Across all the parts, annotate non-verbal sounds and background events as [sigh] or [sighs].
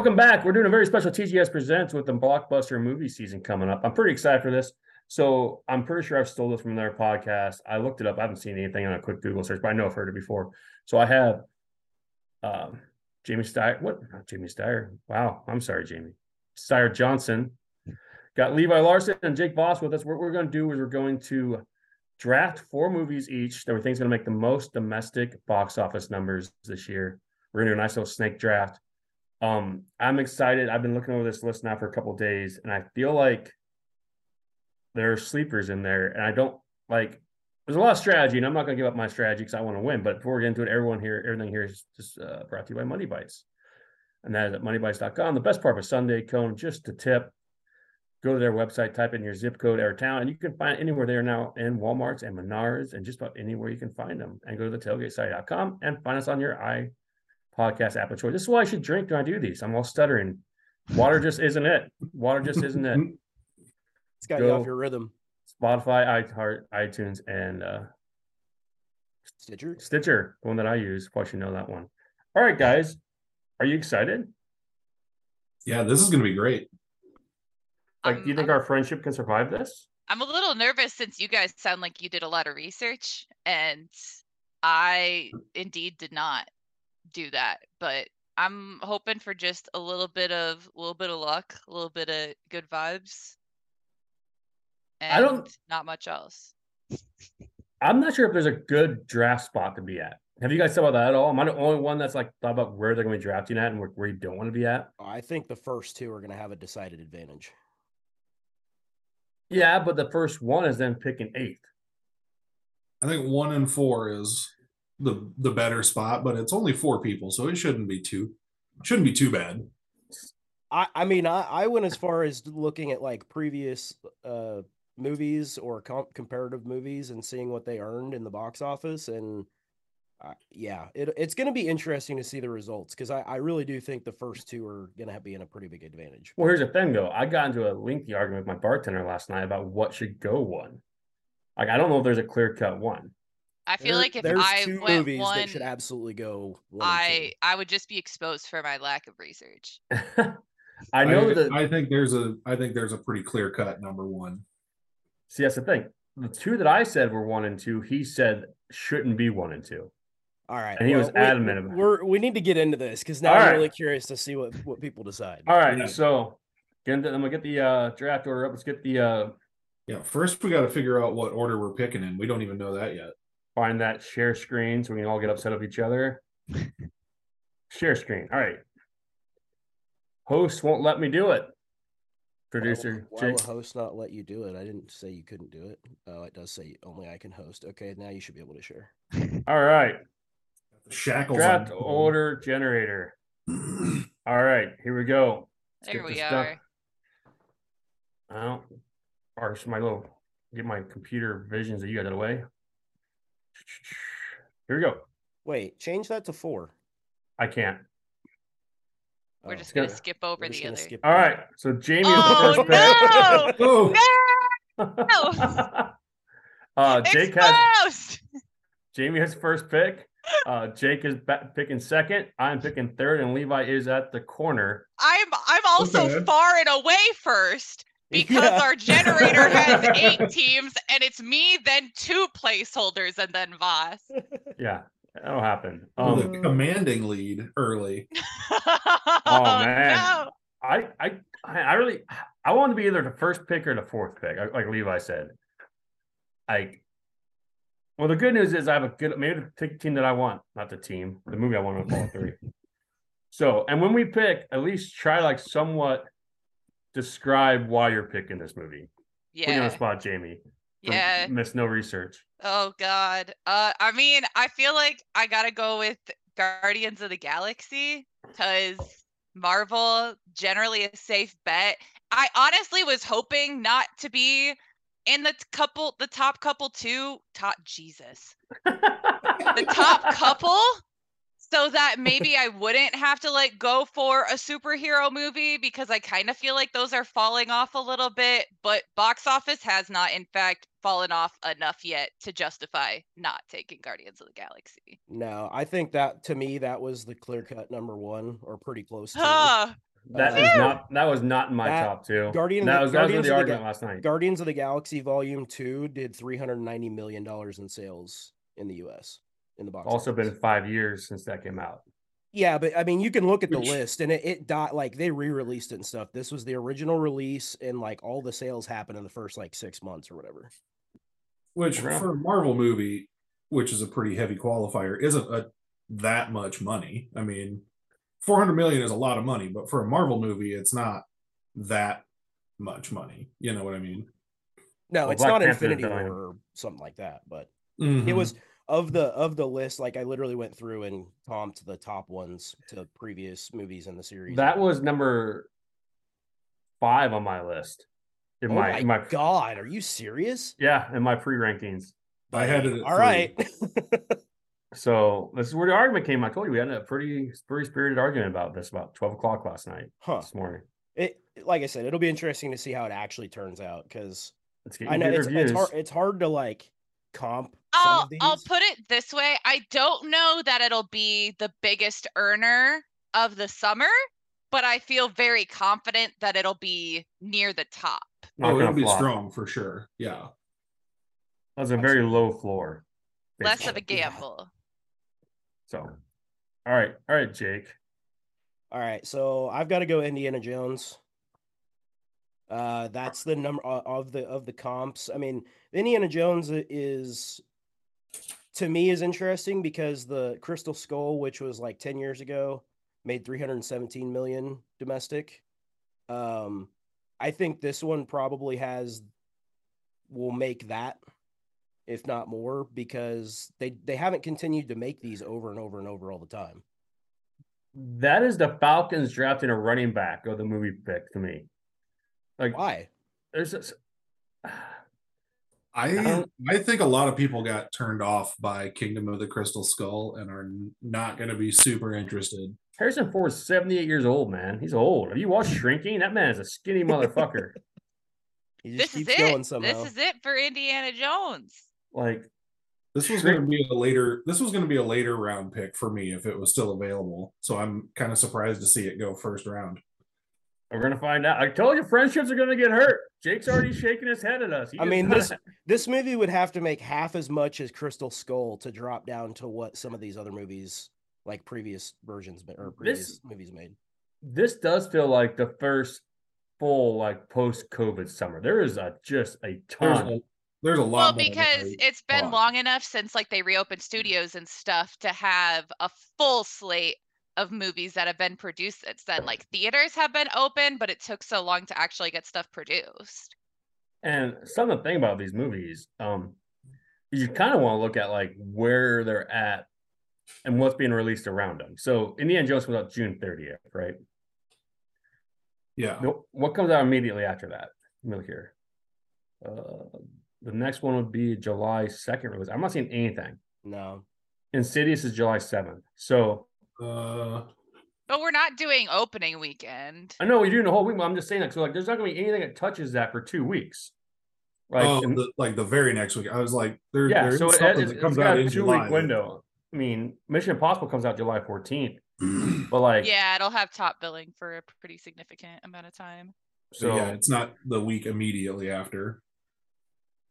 Welcome back. We're doing a very special TGS Presents with the blockbuster movie season coming up. I'm pretty excited for this. So I'm pretty sure I've stole this from their podcast. I looked it up. I haven't seen anything on a quick Google search, but I know I've heard it before. So I have um, Jamie Steyer. What? Not Jamie Steyer. Wow. I'm sorry, Jamie. Steyer Johnson. Got Levi Larson and Jake Vos with us. What we're going to do is we're going to draft four movies each that we think is going to make the most domestic box office numbers this year. We're going to do a nice little snake draft. Um, I'm excited. I've been looking over this list now for a couple days, and I feel like there are sleepers in there, and I don't like. There's a lot of strategy, and I'm not going to give up my strategy because I want to win. But before we get into it, everyone here, everything here is just uh, brought to you by Money Bites, and that is at moneybites.com. The best part of a Sunday cone, just a tip. Go to their website, type in your zip code or town, and you can find anywhere they are now in Walmart's and Menards and just about anywhere you can find them. And go to the tailgatesite.com and find us on your i podcast app of choice. This is why I should drink when I do these. I'm all stuttering. Water just isn't it. Water just isn't it. [laughs] It's got you off your rhythm. Spotify, iHeart, iTunes, and uh, Stitcher. Stitcher, the one that I use. Plus, you know that one. All right, guys, are you excited? Yeah, this is going to be great. Like, do you think our friendship can survive this? I'm a little nervous since you guys sound like you did a lot of research, and I indeed did not do that. But I'm hoping for just a little bit of a little bit of luck, a little bit of good vibes. And I don't- not much else. I'm not sure if there's a good draft spot to be at. Have you guys thought about that at all? Am I the only one that's like thought about where they're going to be drafting at and where, where you don't want to be at? I think the first two are going to have a decided advantage. Yeah, but the first one is then picking eighth. I think one and four is the the better spot, but it's only four people, so it shouldn't be too shouldn't be too bad. I, I mean, I, I went as far as looking at like previous uh, movies or com- comparative movies and seeing what they earned in the box office. And uh, yeah, it, it's going to be interesting to see the results because I, I really do think the first two are going to be in a pretty big advantage. Well, here's the thing though. I got into a lengthy argument with my bartender last night about what should go one. Like, I don't know if there's a clear cut one. I feel There- like if there's I two went movies one, that should absolutely go. One I two. I would just be exposed for my lack of research. [laughs] I know I, that. I think there's a I think there's a pretty clear cut number one. see, that's the thing. The two that I said were one and two, he said shouldn't be one and two. All right, and he was we- adamant about it. We're we need to get into this because now All I'm right. really curious to see what what people decide. All right, Yeah. so get I'm gonna get the uh, draft order up. Let's get the uh, Yeah, first we got to figure out what order we're picking in. We don't even know that yet. Find that share screen so we can all get upset with each other. [laughs] share screen. All right. Host won't let me do it. Producer why Jake. will host not let you do it? I didn't say you couldn't do it. Oh, it does say only I can host. Okay, now you should be able to share. [laughs] All right. Shackles Draft on. order generator. [clears throat] All right, here we go. Let's There get we this done. are. Well, or should my little get my computer visions that you out of the way. Here we go. Wait, change that to four. I can't. We're Oh, just gonna Good. skip we're over the other. skip All So Jamie Oh is the first pick. no! Oh, [laughs] uh, Jake has Jamie has first pick. Uh, Jake is ba- picking second. I'm picking third, and Levi is at the corner. I'm I'm also Okay. far and away first [laughs] because Yeah. our generator has [laughs] eight teams and it's me, then two placeholders, and then Vos. [laughs] Yeah, that'll happen. Oh, the Um, commanding lead early. oh man. no! I, I, I I really, I want to be either the first pick or the fourth pick, like like Levi said. Like, well, the good news is I have a good, maybe the pick team that I want, not the team, the movie I want to all three. So, and when we pick, at least try like somewhat describe why you're picking this movie. Put you on the Yeah, spot, Jamie. yeah. Miss no research. Oh God. Uh, I mean, I feel like I gotta go with Guardians of the Galaxy because Marvel generally a safe bet. I honestly was hoping not to be in the couple, the top couple two, top Jesus, [laughs] the top couple, so that maybe I wouldn't have to like go for a superhero movie because I kind of feel like those are falling off a little bit. But box office has not, in fact, fallen off enough yet to justify not taking Guardians of the Galaxy. No, I think that to me that was the clear cut number one or pretty close to. That Uh, is not that was not in my That- top two. Guardian- that was that was Guardians the of the argument last night. Guardians of the Galaxy Volume Two did three hundred ninety million dollars in sales in the U.S. in the box. also office. been five years since that came out. Yeah, but I mean, you can look at the Which- list and it, it died like they re-released it and stuff. This was the original release, and like all the sales happened in the first like six months or whatever. Which for a Marvel movie, which is a pretty heavy qualifier, isn't a, that much money. I mean, 400 million is a lot of money, but for a Marvel movie, it's not that much money. You know what I mean? No, Well, it's Black not Panther Infinity. War or something like that, but Mhm. it was of the of the list. Like I literally went through and comped the top ones to previous movies in the series. That was number five on my list. In oh my, my, in my god, are you serious? yeah, in my pre rankings. I had it. at All three. right. [laughs] So this is where the argument came. I told you we had a pretty pretty spirited argument about this about twelve o'clock last night. huh. This morning. It like I said, it'll be interesting to see how it actually turns out because It's I know it's, it's hard. It's hard to like comp. Some I'll of these. I'll put it this way. I don't know that it'll be the biggest earner of the summer, but I feel very confident that it'll be near the top. Not Oh, it'll be flop. strong for sure. Yeah. That's a very low floor. Less of a basically. gamble. So, all right, all right, Jake. All right, so I've got to go Indiana Jones. Uh, that's the number of the of the comps. I mean, Indiana Jones is to me is interesting because the Crystal Skull, which was like ten years ago, made three hundred seventeen million domestic. Um, I think this one probably has will make that, if not more, because they they haven't continued to make these over and over and over all the time. That is the Falcons drafting a running back of the movie pick to me. Like, Why? there's this. I don't- [laughs] I think a lot of people got turned off by Kingdom of the Crystal Skull and are not going to be super interested. Harrison Ford is 78 years old, man. He's old. Have you watched Shrinking? That man is a skinny motherfucker. [laughs] He This just is it. going somehow. This is it for Indiana Jones. like, This was going to be a later. This was going to be a later round pick for me if it was still available. So I'm kind of surprised to see it go first round. We're gonna find out. I told you, friendships are gonna get hurt. Jake's already shaking his head at us. He I mean, kinda- this this movie would have to make half as much as Crystal Skull to drop down to what some of these other movies, like previous versions ma- or previous This- movies, made. this does feel like the first full like post-COVID summer. There is a just a There's ton. a, there's a lot. Well, because than it's been long enough since like they reopened studios and stuff to have a full slate of movies that have been produced since then. Like theaters have been open, but it took so long to actually get stuff produced. And something thing about these movies, um, you kind of want to look at like where they're at and what's being released around them. So Indiana Jones was out June 30th, right? yeah. What comes out immediately after that? Let me look here. Uh, the next one would be July 2nd release. I'm not seeing anything. No, Insidious is July 7th. So Uh, But we're not doing opening weekend. I know we're doing the whole week, but I'm just saying that. So like, there's not gonna be anything that touches that for two weeks. Like, oh, and- the, like the very next week. I was like, there, yeah. there is So it, something it's, that comes out in two July. week window. I mean, Mission Impossible comes out July 14th, [clears throat] but like, Yeah, it'll have top billing for a pretty significant amount of time. So so yeah, it's not the week immediately after.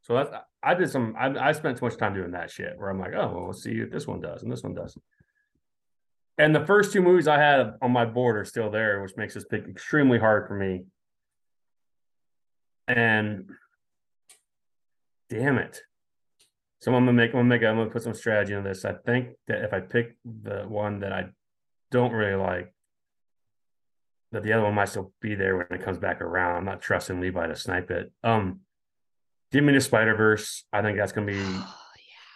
So that's I did some I, I spent too much time doing that shit where I'm like, oh well, let's see if this one does and this one does. And the first two movies I had on my board are still there, which makes this pick extremely hard for me. And damn it. So I'm gonna make I'm gonna make I'm gonna put some strategy on this. I think that if I pick the one that I don't really like, that the other one might still be there when it comes back around. I'm not trusting Levi to snipe it. Um Give me the Spider Verse. I think that's gonna be [sighs] Oh,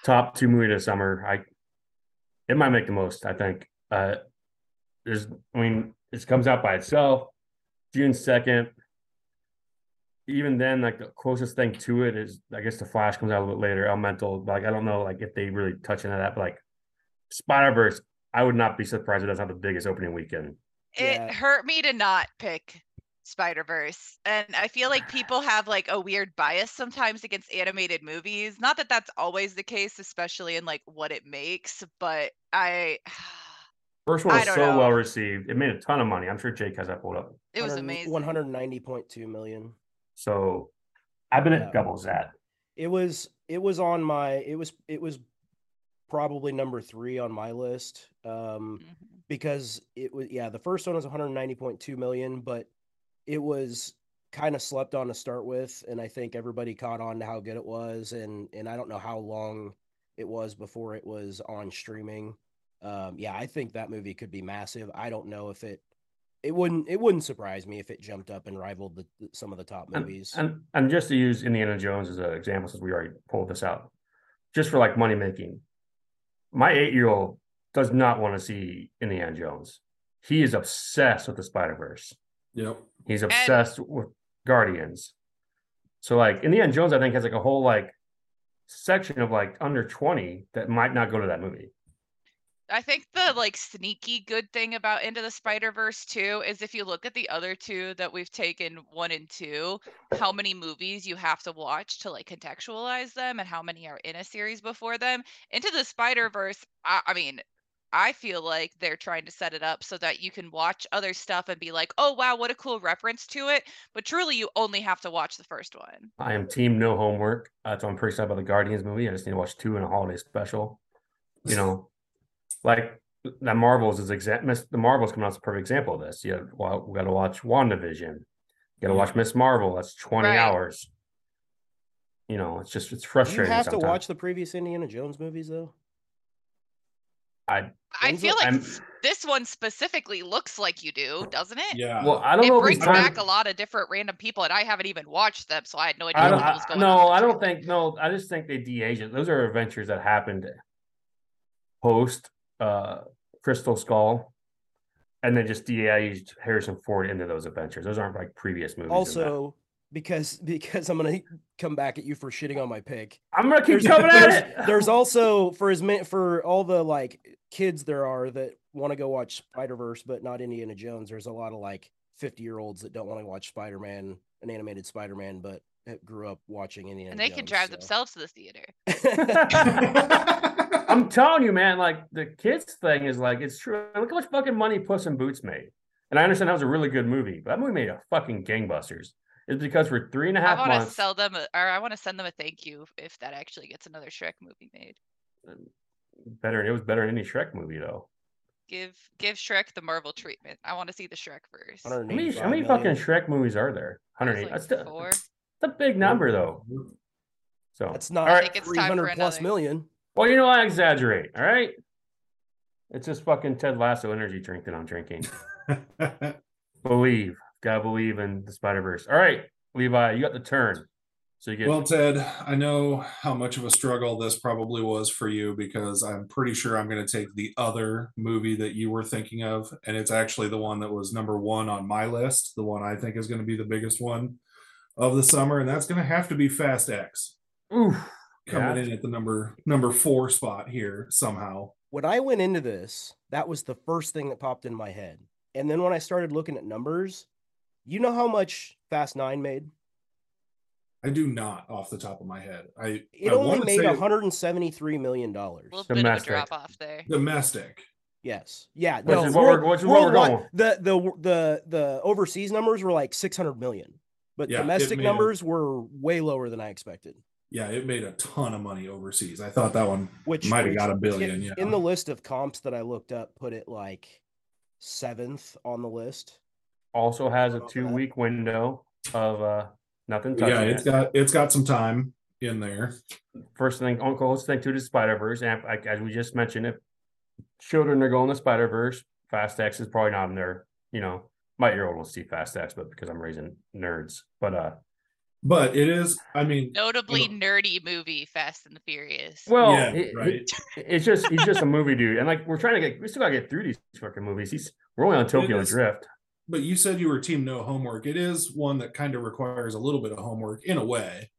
top two movie this summer. I it might make the most. I think. Uh, there's, I mean, it comes out by itself, June second. Even then, like the closest thing to it is, I guess, the Flash comes out a little bit later. Elemental, like I don't know, like if they really touch into that, but like Spider Verse, I would not be surprised if it doesn't have the biggest opening weekend. It Yeah. hurt me to not pick Spider Verse, and I feel like people [sighs] have like a weird bias sometimes against animated movies. Not that that's always the case, especially in like what it makes, but I. First one I was so know. well received. It made a ton of money. I'm sure Jake has that pulled up. It was amazing. One hundred ninety point two million. So I've been Yeah. at doubles that. It was it was on my it was it was probably number three on my list. Um Mhm. because it was yeah, the first one was 190.2 million, but it was kind of slept on to start with, and I think everybody caught on to how good it was, and and I don't know how long it was before it was on streaming. Um, yeah, I think that movie could be massive. I don't know if it it wouldn't it wouldn't surprise me if it jumped up and rivaled the, the- some of the top movies. and and just to use Indiana Jones as an example, since we already pulled this out, just for like money making, my eight year old does not want to see Indiana Jones. He is obsessed with the Spider Verse. Yep. He's obsessed with Guardians. So like Indiana Jones, I think has like a whole like section of like under twenty that might not go to that movie. I think the like sneaky good thing about Into the Spider Verse too is if you look at the other two that we've taken one and two, how many movies you have to watch to like contextualize them and how many are in a series before them. Into the Spider Verse, I, I mean, I feel like they're trying to set it up so that you can watch other stuff and be like, oh wow, what a cool reference to it. But truly, you only have to watch the first one. I am team no homework. Uh, so I'm pretty excited about the Guardians movie. I just need to watch two in a holiday special. You know, like that Marvels is exact. The Marvels coming out is a perfect example of this. You well, we got to watch WandaVision. You got to watch mm-hmm. Miss Marvel. That's 20 Right. hours. You know, it's just it's Do you frustrating. have to watch the previous Indiana Jones movies though? I I feel like I'm- this one specifically looks like you do, doesn't it? Yeah. well, I don't it know if brings it's time- back a lot of different random people, and I haven't even watched them, so I had no idea I what was I, going no, on. in the I don't think no. I just think they de-age it. Those are adventures that happened post uh Crystal Skull, and then just de-aged Harrison Ford into those adventures. Those aren't like previous movies. Also, because because I'm gonna come back at you for shitting on my pick. I'm gonna keep There's, coming at there's, it. [laughs] there's also for as many for all the like kids there are that want to go watch Spider Verse but not Indiana Jones. There's a lot of like 50 year olds that don't want to watch Spider Man, an animated Spider Man, but grew up watching Indiana. and they can drive so. themselves to the theater. [laughs] I'm telling you, man. Like the kids thing is like it's true. Look how much fucking money Puss in Boots made. And I understand that was a really good movie, but that movie made a fucking gangbusters. It's because for three and a I half want to months, sell them, a, or I want to send them a thank you if that actually gets another Shrek movie made. better. It was better than any Shrek movie, though. Give give Shrek the Marvel treatment. I want to see the Shrek first. How many, how many fucking Shrek movies are there? There's 108. like that's, the, four. That's a big number, though. So That's not all I right. think it's time 300 plus another. million. Well, you know I exaggerate. All right. It's just fucking Ted Lasso energy drink that I'm drinking. [laughs] believe, gotta believe in the Spider Verse. All right, Levi, you got the turn. So you get well, Ted, I know how much of a struggle this probably was for you because I'm pretty sure I'm going to take the other movie that you were thinking of, and it's actually the one that was number one on my list, the one I think is going to be the biggest one of the summer, and that's going to have to be Fast X oof. coming Yeah. in at the number number four spot here somehow. When I went into this, that was the first thing that popped in my head. And then when I started looking at numbers, you know how much Fast Nine made? I do not off the top of my head. I It I only wanna made 173 million dollars. A little bit of a Domestic. drop off there. domestic. Yes. Yeah. Which no, is what we're- which is what we're going. The the the the overseas numbers were like 600 million, but Yeah, domestic made a- numbers were way lower than I expected. Yeah, it made a ton of money overseas. I thought that one Which might have got a in- billion. Yeah. In the list of comps that I looked up, put it like seventh on the list. Also has a two week window of uh nothing yeah, it. it's got it's got some time in there. First thing, Uncle, let's think to the Spider Verse, and like, as we just mentioned, if children are going to Spider Verse, Fast X is probably not in there. You know, my year old will see Fast X, but because I'm raising nerds, but uh, But it is, I mean, Notably Well- nerdy movie, Fast and the Furious. well, yeah, it- right. it- it's just he's just a [laughs] movie dude, and like we're trying to get, we still gotta get through these fucking movies. He's we're only on Tokyo is. Drift. But you said you were team no homework. It is one that kind of requires a little bit of homework in a way.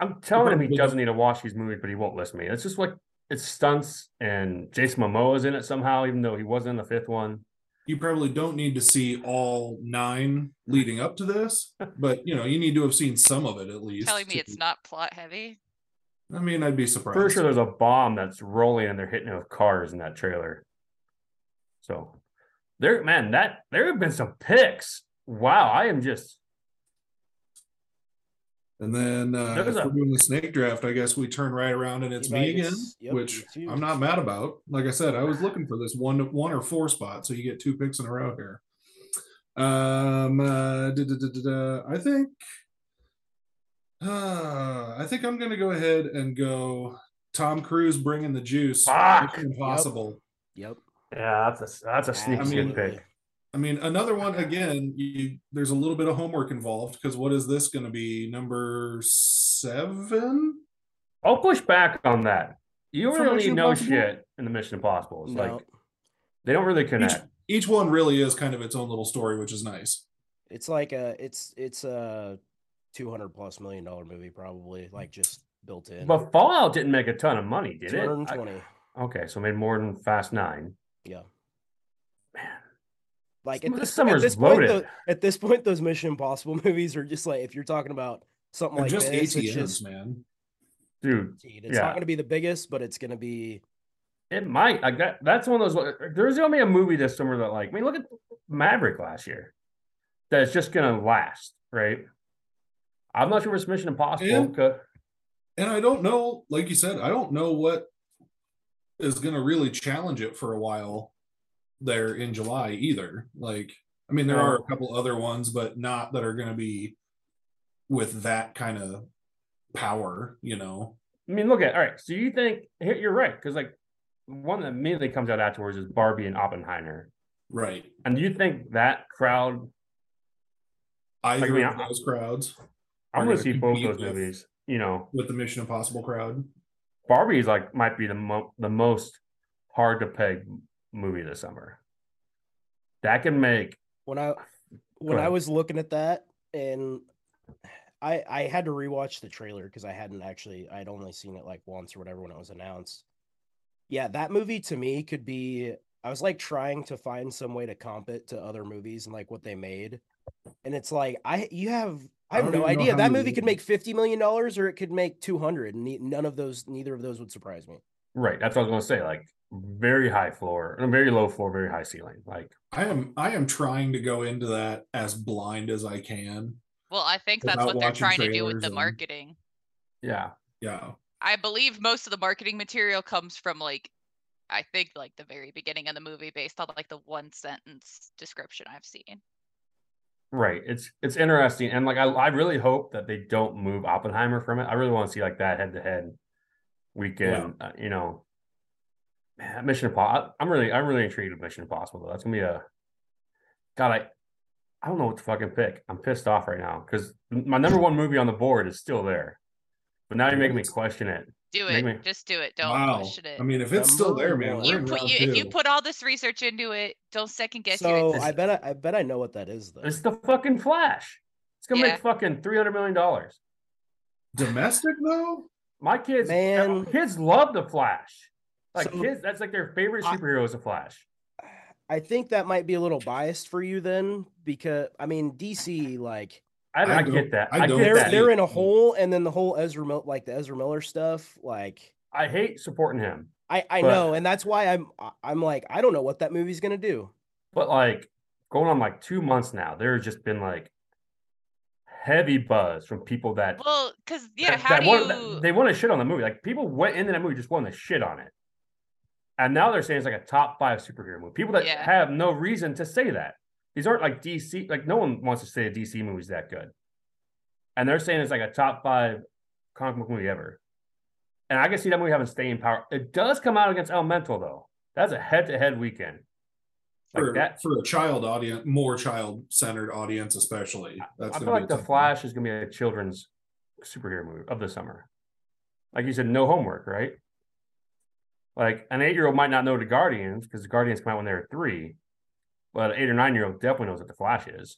I'm telling him he doesn't need to watch these movies, but he won't listen to me. It's just like it's stunts, and Jason Momoa's in it somehow, even though he wasn't in the fifth one. You probably don't need to see all nine leading up to this, [laughs] but you know, you need to have seen some of it at least. Telling me to- it's not plot heavy. I mean, I'd be surprised. Pretty sure there's a bomb that's rolling and they're hitting it with cars in that trailer. So there, man, that there have been some picks. Wow, I am just And then uh, if we're doing the snake draft, I guess we turn right around and it's Right, me again, it's- yep, which. I'm not mad about. Like I said, I was looking for this one one or four spot, so you get two picks in a row here. Um, uh, da, da, da, da, da. I think, uh, I think I'm gonna go ahead and go Tom Cruise bringing the juice. Fuck. Impossible. Yep. yeah, that's a that's a sneaky I mean- pick. I mean, another one again. You, there's a little bit of homework involved because what is this going to be? Number seven? I'll push back on that. You For really Mission know Impossible? shit in the Mission Impossible. It's No. like they don't really Each, connect. each one really is kind of its own little story, which is nice. It's like a it's it's a two hundred plus million dollar movie probably like just built in. But Fallout didn't make a ton of money, did Two it? hundred and I- twenty. okay, so made more than Fast Nine. Yeah. Man. Like This at this, summer's at this point, loaded. tho- at this point, those Mission Impossible [laughs] movies are just like if you're talking about something They're like just this, it's ATMs, just man. Dude, it's yeah. not going to be the biggest, but it's going to be It might. I got that's one of those. There's gonna be a movie this summer that, like, I mean, look at Maverick last year. That's just gonna last, right? I'm not sure if it's Mission Impossible. And- And I don't know, like you said, I don't know what is going to really challenge it for a while there in July either. Like, I mean, there are a couple other ones, but not that are going to be with that kind of power, you know. I mean, look at all right. So you think you're right because like one that immediately comes out afterwards is Barbie and Oppenheimer, Right. and do you think that crowd? Either mean, of I- those crowds I'm gonna gonna see both those with- movies. You know, with the Mission Impossible crowd. Barbie's like might be the mo- the most hard to peg movie this summer. That can make when I when I was looking at that and I I had to rewatch the trailer because I hadn't actually I'd only seen it like once or whatever when it was announced. Yeah, that movie to me could be I was like trying to find some way to comp it to other movies and like what they made. And it's like I you have I I have don't no idea. That movie could make 50 million dollars or it could make 200 and none of those neither of those would surprise me. Right. That's what I was gonna say. Like very high floor, and very low floor, very high ceiling. Like I am I am trying to go into that as blind as I can. Well, I think that's what they're trying to do with trailers the and- marketing. yeah, Yeah. I believe most of the marketing material comes from like I think like the very beginning of the movie based on like the one sentence description I've seen. right. It's it's interesting, and like I I really hope that they don't move Oppenheimer from it. I really want to see like that head to head weekend. Uh, you know, man, Mission Impossible. I'm really I'm really intrigued with Mission Impossible though. That's gonna be a God. I I don't know what to fucking pick. I'm pissed off right now because my number one movie on the board is still there, but now you're making me question it. Do it. me- Just do it. Don't wow. question it. I mean, if it's still Number there, man, you put you if you put all this research into it, don't second guess So your I bet I, I bet I know what that is though. It's the fucking Flash. It's gonna Yeah. make fucking three hundred million dollars. domestic though. My kids, Man. kids love the Flash. Like So- kids, that's like their favorite I- superhero is the Flash. I think that might be a little biased for you then, because I mean DC like I, I I, get that. I I, don't get they're that. they're in a hole, and then the whole Ezra Mil- like the Ezra Miller stuff. Like I hate supporting him, I I But- know, and that's why I'm I- I'm like I don't know what that movie's gonna do. but like going on like two months now, there's just been like heavy buzz from people that Well, because yeah, that, how that do want- you? that- they want to shit on the movie. Like people went into that movie just wanting to shit on it, and now they're saying it's like a top five superhero movie. People that Yeah. have no reason to say that. These aren't like DC. Like no one wants to say a DC movie's that good, and they're saying it's like a top five comic book movie ever. And I can see that movie having staying power. It does come out against Elemental though. That's a head-to-head weekend. Like for, that. for a child audience, more child centered audience, especially. That's I gonna feel like the tough. Flash is gonna be a children's superhero movie of the summer. Like you said, no homework, right? Like an eight-year-old might not know the Guardians because the Guardians come out when they're three, but an eight or nine-year-old definitely knows what the Flash is.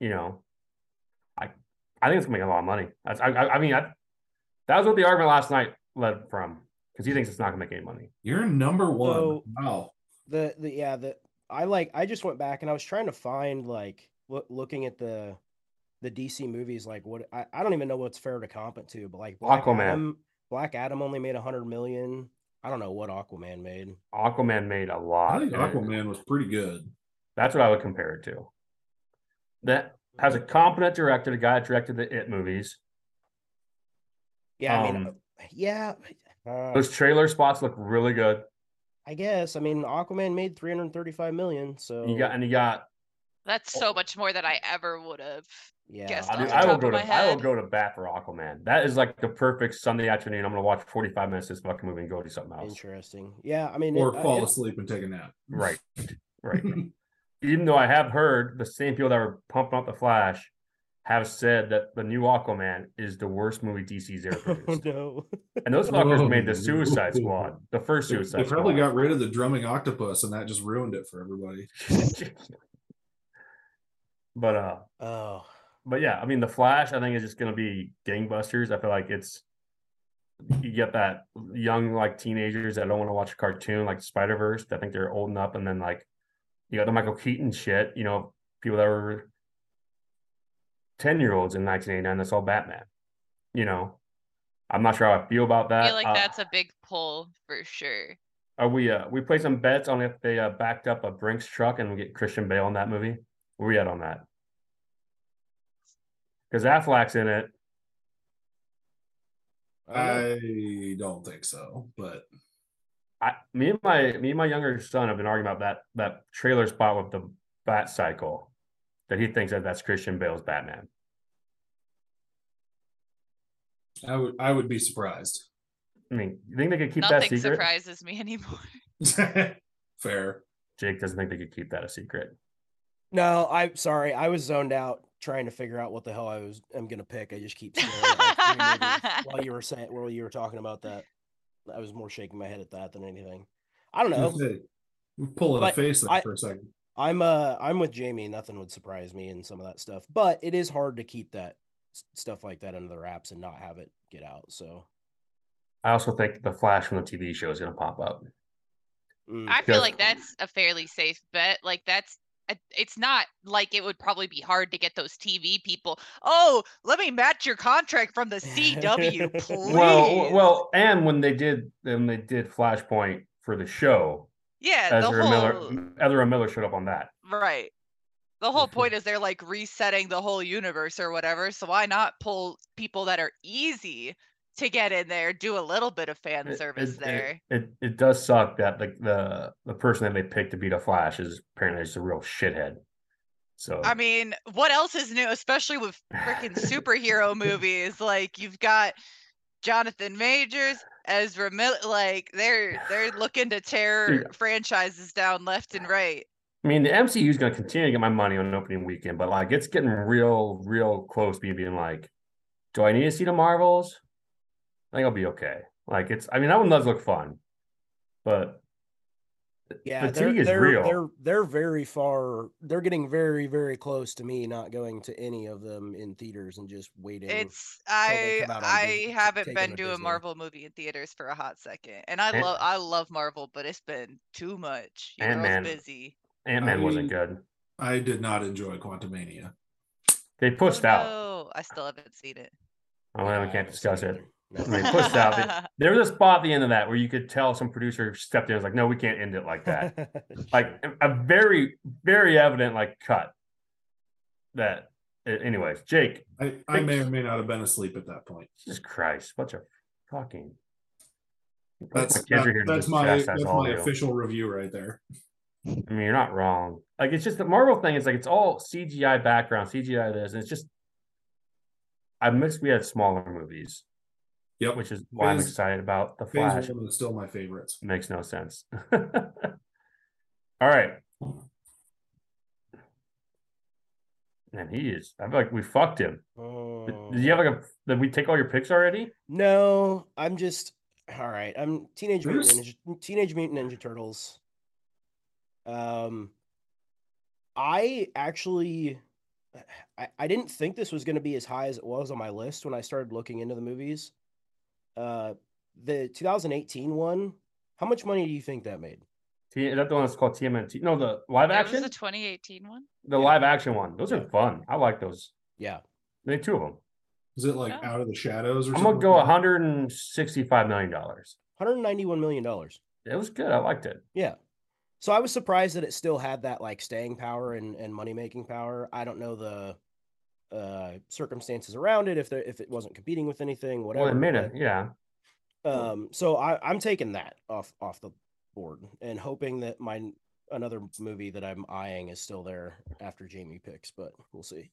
You know, I I think it's gonna make a lot of money. That's, I, I I mean I, that was what the argument last night led from because he thinks it's not gonna make any money. You're number one. So- wow. The the yeah the I like I just went back and I was trying to find like loo- looking at the the DC movies like what I, I don't even know what's fair to comp it to, but like Black Aquaman. Adam, Black Adam only made a hundred million. I don't know what Aquaman made. Aquaman made a lot. I think and Aquaman was pretty good. That's what I would compare it to. That has a competent director, the guy that directed the It movies. Yeah, I mean, Um, uh, yeah, uh, Those trailer spots look really good. I guess. I mean, Aquaman made three hundred thirty-five million. So You got and you got. That's so much more than I ever would have. yeah, guessed I, mean, I will go to my I will go to bat for Aquaman. That is like the perfect Sunday afternoon. I'm gonna watch 45 minutes of this fucking movie and go do something else. interesting. Yeah, I mean, Or it- uh, fall it- asleep and take a nap. Right, [laughs] right. Even though I have heard the same people that were pumping up the Flash have said that the new Aquaman is the worst movie DC's ever produced. [laughs] Oh produced. no! And those fuckers Oh, made the [laughs] no. Suicide Squad, the first They, Suicide they probably Squad. got rid of the drumming octopus, and that just ruined it for everybody. [laughs] but uh, Oh, but yeah, I mean, the Flash, I think is just gonna be gangbusters. I feel like it's you get that young like teenagers that don't want to watch a cartoon like Spider Verse. I think they're old enough, and then like you got the Michael Keaton shit. You know, people that were ten year olds in 1989 that saw Batman. You know, I'm not sure how I feel about that. I feel like Uh, that's a big pull for sure. Are we uh we play some bets on if they uh backed up a Brinks truck and we get Christian Bale in that movie? Where we at on that? Because Affleck's in it. I don't. I don't think so, but I me and my me and my younger son have been arguing about that that trailer spot with the bat cycle that he thinks that that's Christian Bale's Batman. I would I would be surprised. I mean, you think they could keep that Nothing secret? surprises me anymore. [laughs] [laughs] Fair. Jake doesn't think they could keep that a secret. No, I'm sorry. I was zoned out trying to figure out what the hell I was am gonna pick. I just keep [laughs] staring at like three movies while you were saying while you were talking about that. I was more shaking my head at that than anything. I don't know. Hey, we're pulling a face there I- for a second. I'm uh I'm with Jamie. Nothing would surprise me in some of that stuff, but it is hard to keep that stuff like that under the wraps and not have it get out. So I also think the Flash from the TV show is going to pop up. mm. I feel like that's a fairly safe bet. Like that's it's not like it would probably be hard to get those TV people. Oh, let me match your contract from the CW, [laughs] please. Well, well, and when they did when they did Flashpoint for the show, yeah, the Ezra whole Miller Ezra Miller showed up on that. right. The whole point is they're like resetting the whole universe or whatever. So why not pull people that are easy to get in there, do a little bit of fan service it- it- there? It, it does suck that the, the the person that they picked to beat a Flash is apparently just a real shithead. So I mean, what else is new, especially with [laughs] freaking superhero movies? Like you've got Jonathan Majors, Ezra Miller. Like they're they're looking to tear Dude. franchises down left and right. I mean the MCU is going to continue to get my money on opening weekend, but like it's getting real, real close to me being like, do I need to see the Marvels? I think I'll be okay. Like it's, I mean that one does look fun, but yeah, they're is they're, real. they're they're very far. They're getting very very close to me not going to any of them in theaters and just waiting. It's I come out on I Dis- haven't been to to a Disney. Marvel movie in theaters for a hot second, and I love I love Marvel, but it's been too much. Your girl's Ant-Man. busy. Ant Man wasn't good. I did not enjoy Quantumania. They pushed oh, out. No, I still haven't seen it. Oh, we I can't haven't discuss it. Either. No. I mean, pushed [laughs] out. There was a spot at the end of that where you could tell some producer stepped in and was like, no, we can't end it like that. [laughs] like a very, very evident like cut. That anyways, Jake, I, I may or may not have been asleep at that point. Jesus Christ, bunch of fucking That's My that- that's my chastise that's all my official review right there. I mean, you're not wrong. Like it's just the Marvel thing is like it's all CGI background, CGI this, and it's just I miss we had smaller movies, Yep. which is why I'm Phase- excited about the Phase Flash. one is still my favorites. Makes no sense. [laughs] all right. And he is. I feel like we fucked him. Did, did you have like a? Did we take all your picks already? No, I'm just all right. I'm Teenage Mutant Ninja, Teenage Mutant Ninja Turtles. Um, I actually, I, I didn't think this was going to be as high as it was on my list when I started looking into the movies. Uh, the 2018 one. How much money do you think that made? T- that the one that's called TMNT? No, the live That was action. the 2018 one. The Yeah. live action one. Those are fun. I like those. Yeah. They two of them. Is it like Oh. out of the shadows or I'm something? gonna go 165 million dollars. 191 million dollars. It was good. I liked it. Yeah. So I was surprised that it still had that like staying power and, and money making power. I don't know the uh circumstances around it if there if it wasn't competing with anything, whatever. Well, it made but- it. Yeah. Um, so I, I'm taking that off off the board and hoping that my another movie that I'm eyeing is still there after Jamie picks, but we'll see.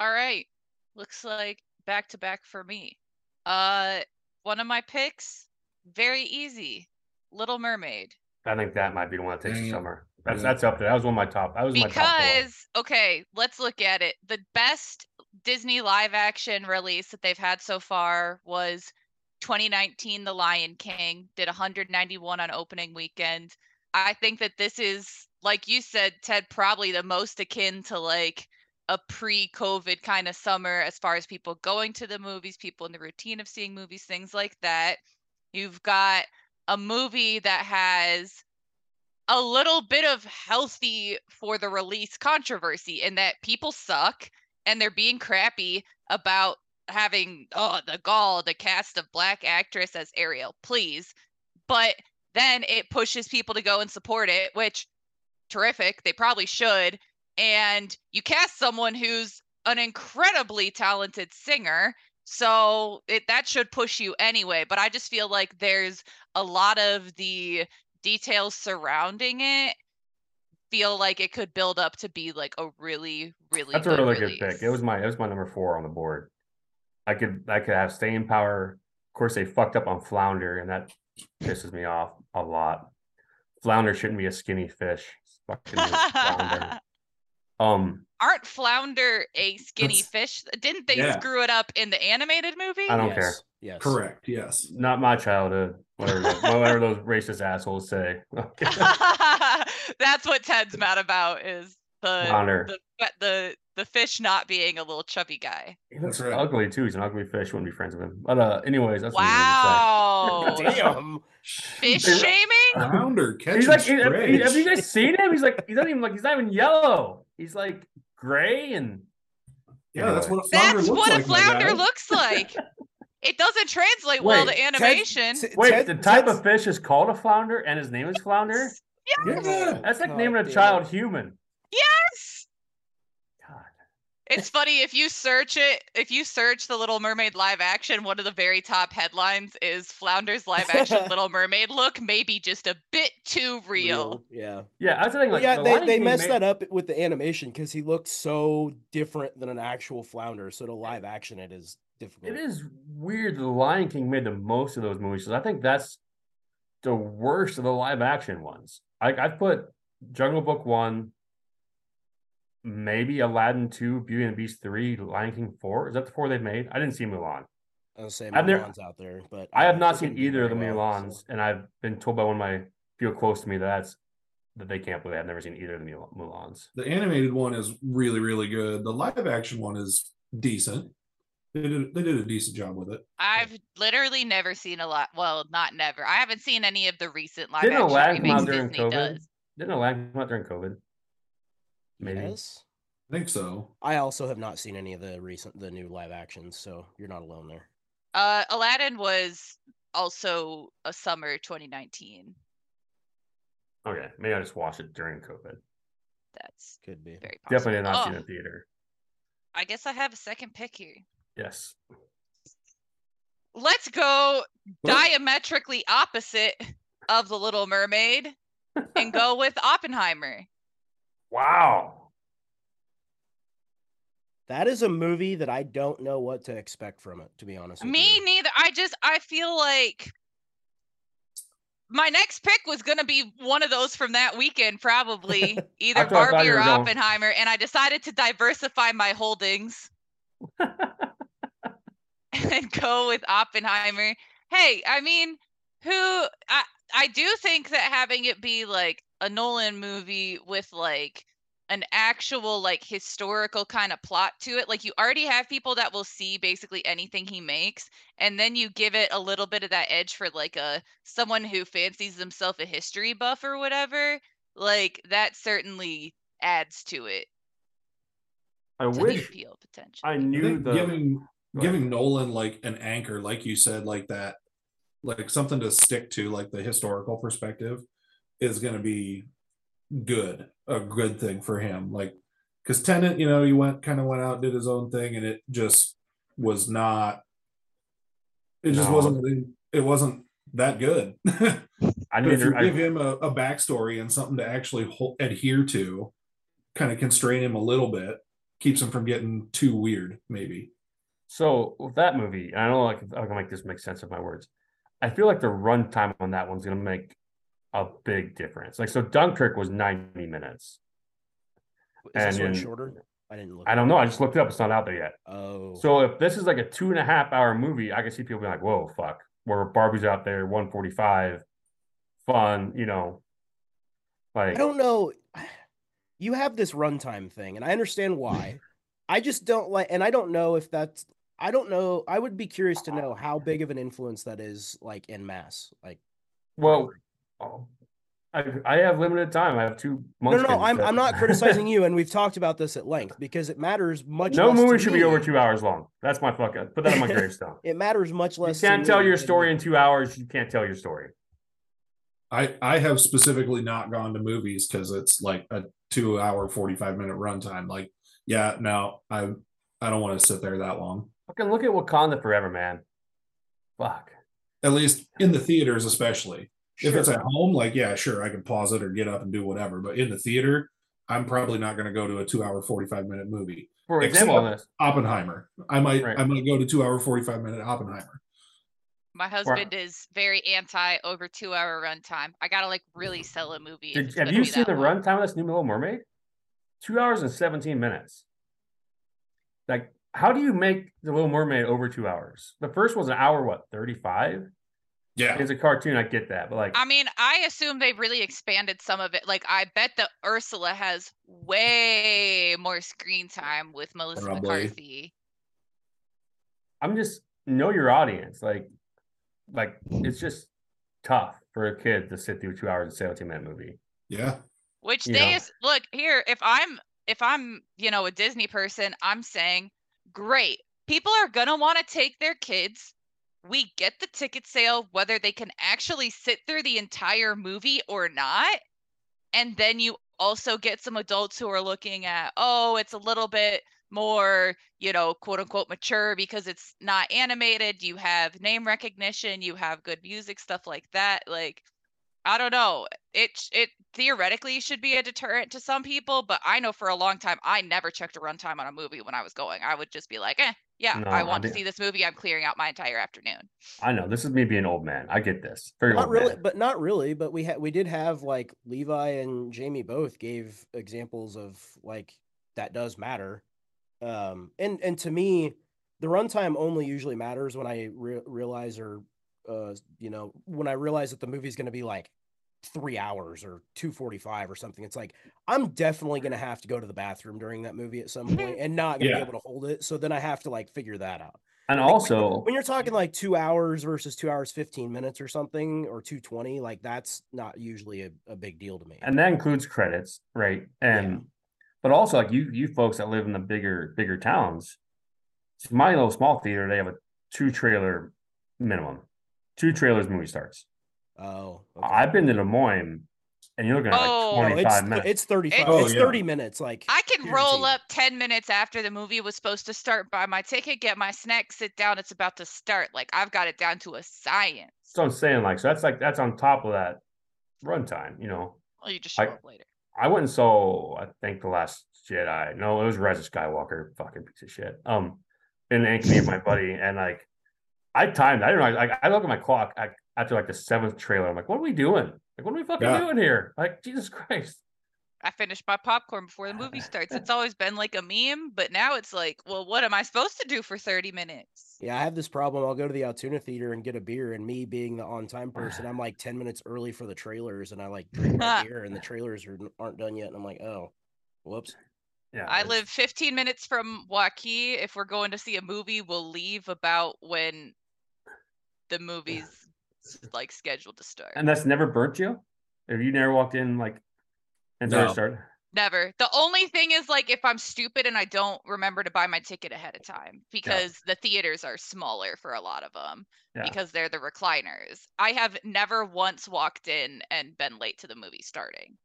All right. Looks like back to back for me. Uh one of my picks, very easy. Little Mermaid. I think that might be the one that takes the summer. That's Yeah. that's up there. That was one of my top. That was my top. Because okay, let's look at it. The best Disney live action release that they've had so far was 2019 The Lion King did 191 on opening weekend. I think that this is like you said Ted probably the most akin to like a pre-COVID kind of summer as far as people going to the movies, people in the routine of seeing movies, things like that. You've got a movie that has a little bit of healthy for the release controversy in that people suck and they're being crappy about having oh the gall the cast of black actress as Ariel please. But then it pushes people to go and support it which terrific they probably should. And you cast someone who's an incredibly talented singer so it that should push you anyway. But i just feel like there's a lot of the details surrounding it feel like it could build up to be like a really really That's a really release. good pick. It was my it was my number four on the board. I could I could have staying power. Of course, they fucked up on flounder, and that pisses me off a lot. Flounder shouldn't be a skinny fish. Fucking flounder. [laughs] Um, aren't flounder a skinny fish didn't they Yeah. screw it up in the animated movie I don't care. Yes. Yes. Correct. Yes. not my childhood. Whatever, those- whatever those racist assholes say. [laughs] [laughs] that's what ted's mad about is the Flounder. the, the the fish not being a little chubby guy He looks That's right. ugly too. He's an ugly fish. Wouldn't be friends with him. But uh, anyways, that's what I was gonna say. wow [laughs] Damn. fish shaming Flounder catching He's like, he- stray. have you guys seen him? He's like, he's not even like, he's not even yellow. He's like gray and Yeah, that's what a flounder that's looks what like. a my flounder looks like it doesn't translate well Wait, to Ted- animation T- wait. Ted- the type Ted's- of fish is called a flounder, and his name is flounder. Yeah. That's like God naming a child it. human. yes God. It's funny if you search it, if you search the Little Mermaid live action, one of the very top headlines is Flounder's live action [laughs] Little Mermaid look maybe just a bit too real. Yeah. Yeah, I was thing. Well, Like, yeah, the they, Lion they messed made- that up with the animation because he looked so different than an actual flounder. So to live action it is difficult. It is weird. The Lion King made the most of those movies. 'cause I think that's the worst of the live action ones. Like I've put Jungle Book one, maybe Aladdin two, Beauty and the Beast three, Lion King four. Is that the four they've made? I didn't see Mulan. I was saying I've Mulan's out there, but I have not seen either of the very well, Mulans, so- and I've been told by one of my people close to me that that's that they can't believe I've never seen either of the Mul- Mulans. The animated one is really, really good. The live action one is decent. They did they did a decent job with it. I've literally never seen a lot. Well, not never. I haven't seen any of the recent live Didn't action Aladdin come out during Disney COVID? does. Didn't Aladdin come out during COVID? Maybe. Yes. I think so. I also have not seen any of the recent the new live actions, so you're not alone there. Uh, Aladdin was also a summer 2019. Okay, maybe I just watched it during COVID. That's Could be. very possible. Definitely not see Oh, it in theater. I guess I have a second pick here. Yes. Let's go diametrically opposite of the Little Mermaid and go with Oppenheimer. Wow. That is a movie that I don't know what to expect from it, to be honest. with Me you. neither. I just I feel like my next pick was gonna be one of those from that weekend, probably either That's what I thought Barbie or were going. Oppenheimer, and I decided to diversify my holdings [laughs] [laughs] and go with Oppenheimer. Hey, I mean, who I I do think that having it be like a Nolan movie with like an actual like historical kind of plot to it. Like you already have people that will see basically anything he makes, and then you give it a little bit of that edge for like a someone who fancies themselves a history buff or whatever. Like that certainly adds to it. I To the wish appeal potential. I I knew think the giving Giving Nolan like an anchor, like you said, like that, like something to stick to, like the historical perspective, is going to be good, a good thing for him. Like, because Tenet, you know, he went kind of went out, did his own thing, and it just was not. It just No. wasn't. really- It wasn't that good. [laughs] I need if you to, give him a, a backstory and something to actually hol- adhere to, kind of constrain him a little bit, keeps him from getting too weird, maybe. So with that movie, I don't know like if I can make this make sense of my words. I feel like the runtime on that one's gonna make a big difference. Like so Dunkirk was 90 minutes. Is this And one in- shorter? I didn't look. I don't know. I just looked it up. It's not out there yet. Oh, So if this is like a two and a half hour movie, I can see people being like, whoa, fuck. Where Barbie's out there, 145, fun, you know. Like I don't know. You have this runtime thing, and I understand why. [laughs] I just don't like, and I don't know if that's. I don't know. I would be curious to know how [laughs] big of an influence that is, like in mass. Like, well oh, I I have limited time. I have two no, months. no, no. I'm I'm not [laughs] criticizing you, and we've talked about this at length because it matters much. no less to movie should be over two hours long. That's my fucking uh, put that on my gravestone. [laughs] It matters much less. You can't tell me your than- story in two hours. You can't tell your story. I I have specifically not gone to movies because it's like a two hour forty five minute runtime. Like, yeah, no, I I don't want to sit there that long. Fucking look at Wakanda Forever, man. Fuck. At least in the theaters, especially if it's at home. Like, yeah, sure, I can pause it or get up and do whatever. But in the theater, I'm probably not going to go to a two hour forty five minute movie. For example, on this, Oppenheimer. I might Right. I might go to two hour forty five minute Oppenheimer. My husband is very anti over two hour runtime. I gotta like really sell a movie. did, have you be seen the runtime of this new Little Mermaid? Two hours and 17 minutes. Like, how do you make the Little Mermaid over two hours? The first was an hour, what, 35? Yeah, It's a cartoon, I get that, but like, I mean, I assume they've really expanded some of it. Like, I bet that Ursula has way more screen time with Melissa Probably. McCarthy. I'm just know your audience. Like, like it's just tough for a kid to sit through two hours and 17 minute movie. yeah. Which You they is look here. If I'm if I'm you know a Disney person, I'm saying great. People are gonna want to take their kids. We get the ticket sale, whether they can actually sit through the entire movie or not. And then you also get some adults who are looking at, oh, it's a little bit more, you know, quote unquote mature because it's not animated. You have name recognition, you have good music, stuff like that. Like, I don't know. It it theoretically should be a deterrent to some people, but I know for a long time I never checked a runtime on a movie when I was going. I would just be like, eh, yeah, No, I I want to see this movie. I'm clearing out my entire afternoon. I know this is me being old man. I get this. Very Not old really, man. but not really. But we had we did have like Levi and Jamie both gave examples of like that does matter. Um, and and to me, the runtime only usually matters when I re- realize or uh, you know, when I realize that the movie's going to be like three hours or 245 or something it's like i'm definitely going to have to go to the bathroom during that movie at some point and not going to Yeah. be able to hold it so then i have to like figure that out And like, also, when you're talking like two hours versus two hours 15 minutes or something or 220 like that's not usually a, a big deal to me and that includes credits, right? And but also like you you folks that live in the bigger bigger towns, see, my little small theater, they have a two trailer minimum. Two trailers movie starts. oh okay. I've been to Des Moines and you're looking at Oh, like No, 25 it's, minutes. it's 35 Oh, it's yeah. 30 minutes like I can roll up 10 minutes after the movie was supposed to start, buy my ticket, get my snack, sit down. It's about to start. Like, I've got it down to a science. so I'm saying like so that's like that's on top of that runtime, you know. Well, you just show I- up later. I went and saw, I think the last Jedi. No, it was Rise of Skywalker, fucking piece of shit. Um, in Ankeny, my buddy, and like, I timed. I didn't know. Like, I look at my clock I, after like the seventh trailer. I'm like, what are we doing? Like, what are we fucking Yeah. doing here? Like, Jesus Christ. I finished my popcorn before the movie starts. It's always been like a meme, but now it's like, well, what am I supposed to do for 30 minutes? yeah i have this problem i'll go to the altoona theater and get a beer and me being the on-time person i'm like 10 minutes early for the trailers and i like drink my [laughs] beer and the trailers are, aren't done yet and i'm like oh Whoops. Yeah, I live 15 minutes from Waukee. If we're going to see a movie, we'll leave about when the movie's like scheduled to start. and that's never burnt you. Have you never walked in like and started No. start? Never. The only thing is like if I'm stupid and I don't remember to buy my ticket ahead of time because the theaters are smaller for a lot of them Yeah. because they're the recliners. I have never once walked in and been late to the movie starting.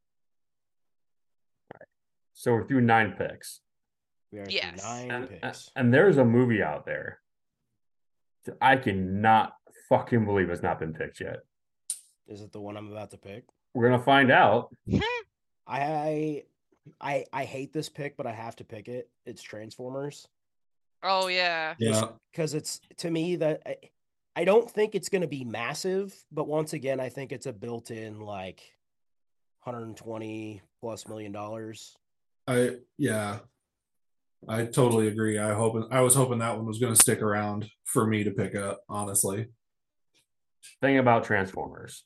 So we're through nine picks. We are through Yes. nine And, picks. and there's a movie out there that I cannot fucking believe it's not been picked yet. Is it the one I'm about to pick? We're gonna find out. Hmm. I I I hate this pick, but I have to pick it. It's Transformers. Oh yeah. Yeah. because it's to me that I, I don't think it's going to be massive, but once again, I think it's a built-in like 120 plus million dollars. I yeah. I totally agree. I hope I was hoping that one was going to stick around for me to pick up. Honestly, Thing about Transformers.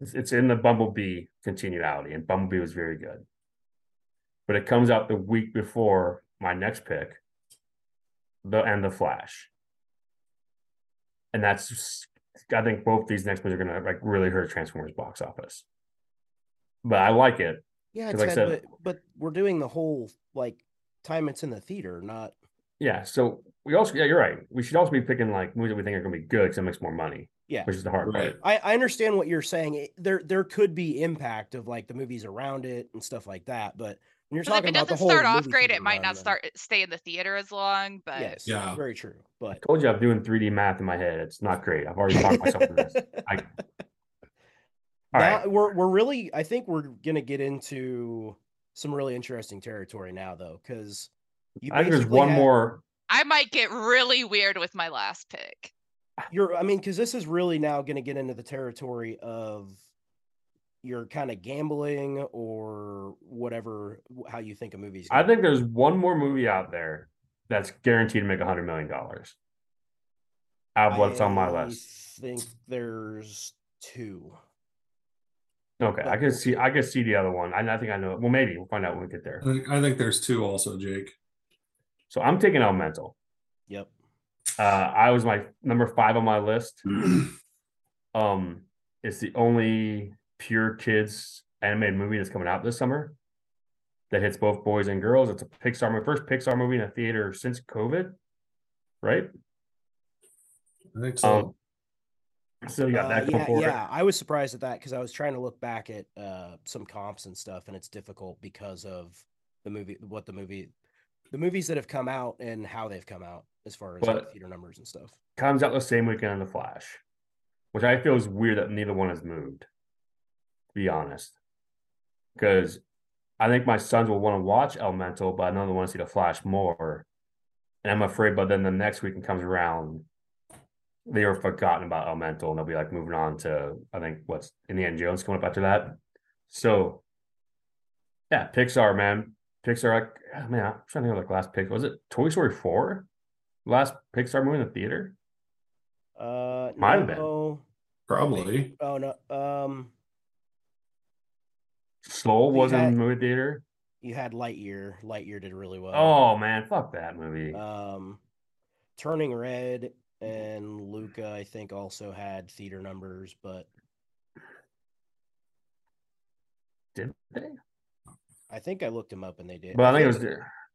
It's, it's in the Bumblebee continuality, and Bumblebee was very good. But it comes out the week before my next pick, the and the Flash. And that's I think both these next ones are gonna like really hurt Transformers box office. But I like it. Yeah, 'Cause like said- but, but we're doing the whole like time it's in the theater, not Yeah. So we also yeah, you're right. We should also be picking like movies that we think are gonna be good because it makes more money, yeah. which is the hard Right. part. I, I understand what you're saying. It- there there could be impact of like the movies around it and stuff like that, but when you're 'Cause if talking it about the doesn't whole start off great, it might not then start stay in the theater as long. But Yes, Yeah. very true. But I told you I'm doing 3D math in my head. It's not great. I've already talked myself through this. I, [laughs] all now right. we're we're really I think we're gonna get into some really interesting territory now though, because you I think there's one have- more. I might get really weird with my last pick. You're I mean, because this is really now gonna get into the territory of you're kind of gambling or whatever how you think a movie's I gonna think there's one more movie out there that's guaranteed to make a hundred million dollars. Out of what's on my I list. think there's two. Okay, I can see. I can see the other one. I, I think I know. it. Well, maybe we'll find out when we get there. I think, I think there's two also, Jake. So I'm taking Elemental. Yep. Uh, I was my number five on my list. [clears throat] Um, it's the only pure kids animated movie that's coming out this summer that hits both boys and girls. It's a Pixar, my first Pixar movie in a theater since COVID, right? I think so. Um, so you got Uh, that yeah, yeah. I was surprised at that because I was trying to look back at uh, some comps and stuff, and it's difficult because of the movie, what the movie, the movies that have come out and how they've come out as far as like, theater numbers and stuff. Comes out the same weekend in the Flash, which I feel is weird that neither one has moved. To be honest, because I think my sons will want to watch Elemental, but I know they want to see the Flash more. And I'm afraid, but then the next weekend comes around, they are forgotten about Elemental, and they'll be like moving on to I think what's Indiana Jones coming up after that. So, yeah, Pixar, man, Pixar. Like, ah, man, I'm trying to think of like last pick. Was it Toy Story four? Last Pixar movie in the theater? Uh, Might have been. no. Probably. Oh no. Um, Soul You was in the movie theater. you had Lightyear. Lightyear did really well. Oh man, fuck that movie. Um, Turning Red and Luca, I think, also had theater numbers, but Did they? I think I looked them up and they did. But I think it was.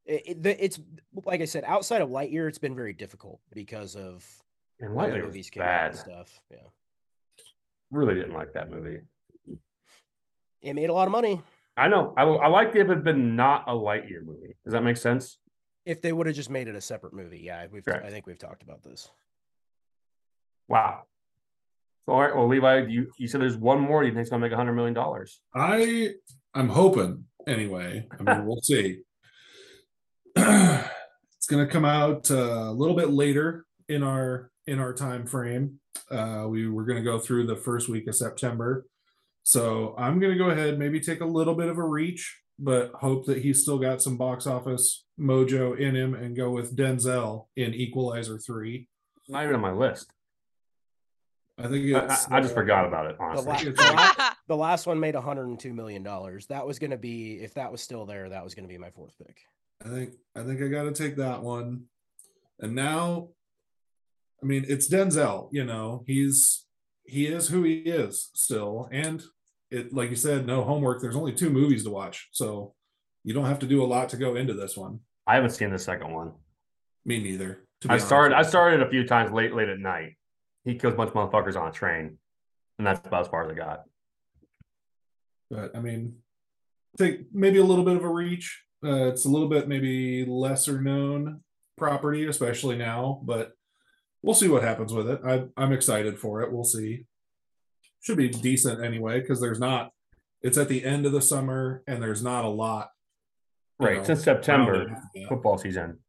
it, it, it's like I said, outside of Lightyear, it's been very difficult because of And when the Lightyear movies came out bad. and stuff. Yeah, Really didn't like that movie. it made a lot of money. I know. I I liked it if it had been not a Lightyear movie. Does that make sense? If they would have just made it a separate movie, yeah, we've Correct. I think we've talked about this. Wow. So, all right. Well, Levi, you you said there's one more you think's gonna make a hundred million dollars. I I'm hoping anyway. I mean, we'll see. [clears throat] it's going to come out uh, a little bit later in our in our time frame. Uh, we were going to go through the first week of September, so I'm going to go ahead, maybe take a little bit of a reach, but hope that he's still got some box office mojo in him, and go with Denzel in Equalizer three. Not even on my list. I think I, it's. I, I just uh, forgot about it. Honestly, the, like- la- [laughs] The last one made 102 million dollars. That was going to be if that was still there. That was going to be my fourth pick. I think I think I got to take that one. And now, I mean, it's Denzel. You know, he's he is who he is still, and it like you said, no homework. There's only two movies to watch, so you don't have to do a lot to go into this one. I haven't seen the second one. Me neither. to be I honest started. I with you. started a few times late, late at night. He kills a bunch of motherfuckers on a train, and that's about as far as I got. But I mean, I think maybe a little bit of a reach. Uh, it's a little bit maybe lesser known property, especially now, but we'll see what happens with it. I, I'm excited for it. We'll see. Should be decent anyway because there's not. It's at the end of the summer and there's not a lot. Right know, since September, football season.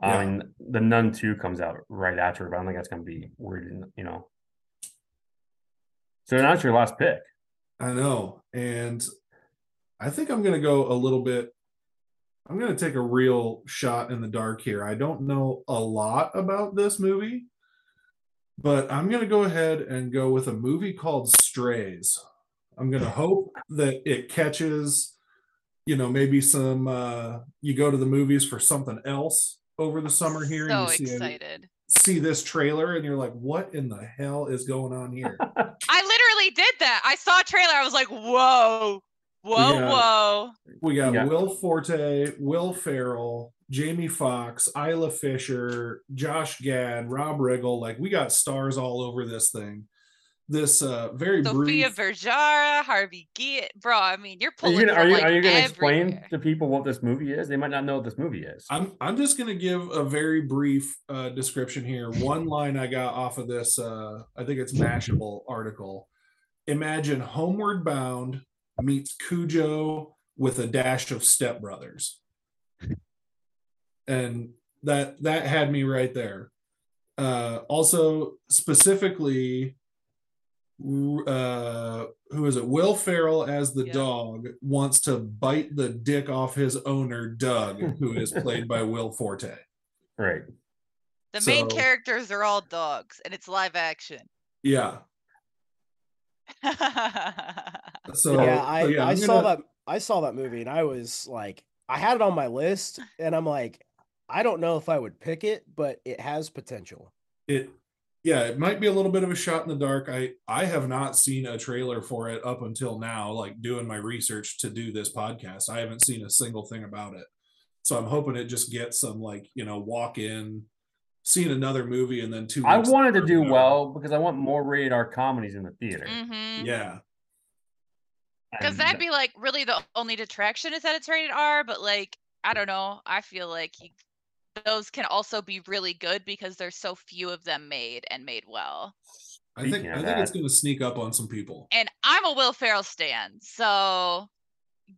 Yeah. I mean, the Nun Two comes out right after, but I don't think that's going to be weird. You know. So that's your last pick. I know. And I think I'm going to go a little bit. I'm going to take a real shot in the dark here. I don't know a lot about this movie, but I'm going to go ahead and go with a movie called Strays. I'm going to hope that it catches, you know, maybe some, uh, you go to the movies for something else over the summer here So and you see, excited. See this trailer and you're like, what in the hell is going on here? [laughs] I literally did that. I saw a trailer. I was like, whoa, whoa, Yeah. whoa. We got Yeah. Will Forte, Will Ferrell, Jamie Foxx, Isla Fisher, Josh Gad, Rob Riggle. Like we got stars all over this thing. This uh very Sophia brief. Vergara, Harvey Guillen. Bro, I mean, you're Are pulling you gonna are you, like, are you going to explain to people what this movie is? They might not know what this movie is. I'm I'm just gonna give a very brief uh description here. One line I got off of this uh I think it's Mashable article. Imagine Homeward Bound meets Cujo with a dash of Step Brothers. And that that had me right there. Uh also specifically uh who is it will ferrell as the Yeah. dog wants to bite the dick off his owner doug who is [laughs] played by will forte Right. The main characters are all dogs, and it's live action. yeah [laughs] so yeah, I, so yeah, I saw gonna- that I saw that movie and I was like I had it on my list and I'm like I don't know if I would pick it, but it has potential. it yeah it might be a little bit of a shot in the dark i i have not seen a trailer for it up until now like doing my research to do this podcast i haven't seen a single thing about it so i'm hoping it just gets some like you know walk in seeing another movie and then two I wanted to do whatever. well because I want more rated R comedies in the theater. hmm yeah Because that'd be like really the only detraction is that it's rated R, but like I don't know. I feel like you, those can also be really good because there's so few of them made and made well. i think i of think it's going to sneak up on some people And I'm a Will Ferrell stan, so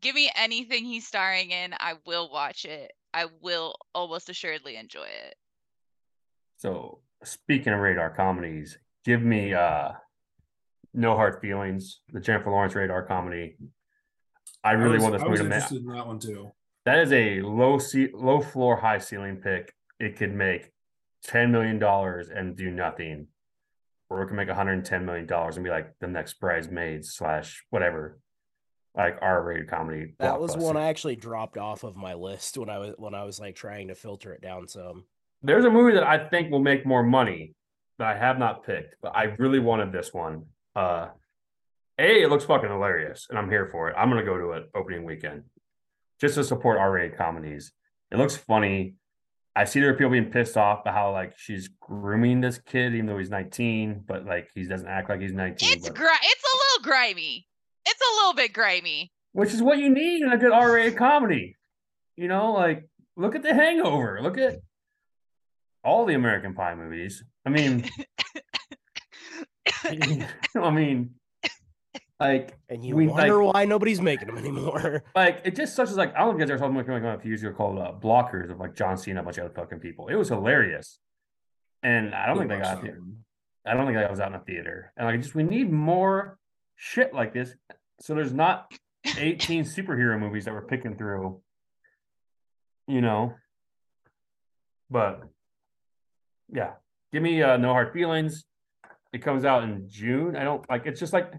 give me anything he's starring in, I will watch it. I will almost assuredly enjoy it. So speaking of rated R comedies, give me uh No Hard Feelings, the Jennifer Lawrence rated R comedy. I really was, want this I movie was to make. interested in that one too That is a low ce- low floor, high ceiling pick. It could make ten million dollars and do nothing, or it can make one hundred and ten million dollars and be like the next Bridesmaids slash whatever, like R rated comedy. That was one. I actually dropped off of my list when I was when I was like trying to filter it down some. There's a movie that I think will make more money that I have not picked, but I really wanted this one. Uh, a, it looks fucking hilarious, and I'm here for it. I'm gonna go to it opening weekend just to support R-rated comedies. It looks funny. I see there are people being pissed off about how like she's grooming this kid, even though he's 19, but like he doesn't act like he's 19. It's but- gri- it's a little grimy. It's a little bit grimy. which is what you need in a good R-rated comedy. You know, like look at The Hangover. Look at all the American Pie movies. I mean, [laughs] [laughs] I mean, like, And you We, wonder why nobody's making them anymore. [laughs] like it just such as like I don't know if you guys ever saw like a few years ago called uh, Blockers of like John Cena, and a bunch of other fucking people. It was hilarious, and I don't think they got one. I don't think that was out in the theater. And like, just we need more shit like this. So there's not 18 superhero movies that we're picking through, you know. But yeah, give me uh, No Hard Feelings. It comes out in June. I don't like. It's just like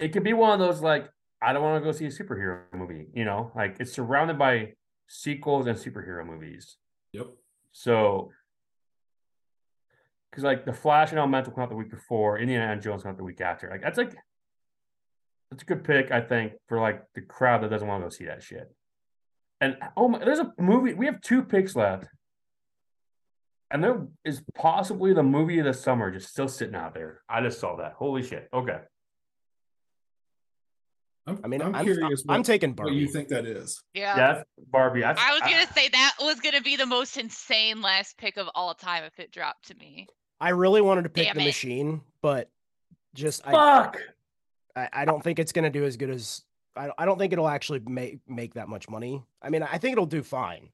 it could be one of those like I don't want to go see a superhero movie, you know, like it's surrounded by sequels and superhero movies. Yep. So, because like the Flash and Elemental come out the week before, Indiana Jones come out the week after. Like that's like that's a good pick, I think, for like the crowd that doesn't want to go see that shit. And oh my, there's a movie. We have two picks left, and there is possibly the movie of the summer just still sitting out there. I just saw that. Holy shit! Okay, I'm, I mean, I'm, I'm, curious. I'm what, taking what Barbie. you think that is. Yeah. that's Barbie. I, I was I- gonna say that was gonna be the most insane last pick of all time if it dropped to me. I really wanted to pick Damn the it. machine, but just I, fuck. I I don't think it's gonna do as good as I don't- I don't think it'll actually make make that much money. I mean, I think it'll do fine.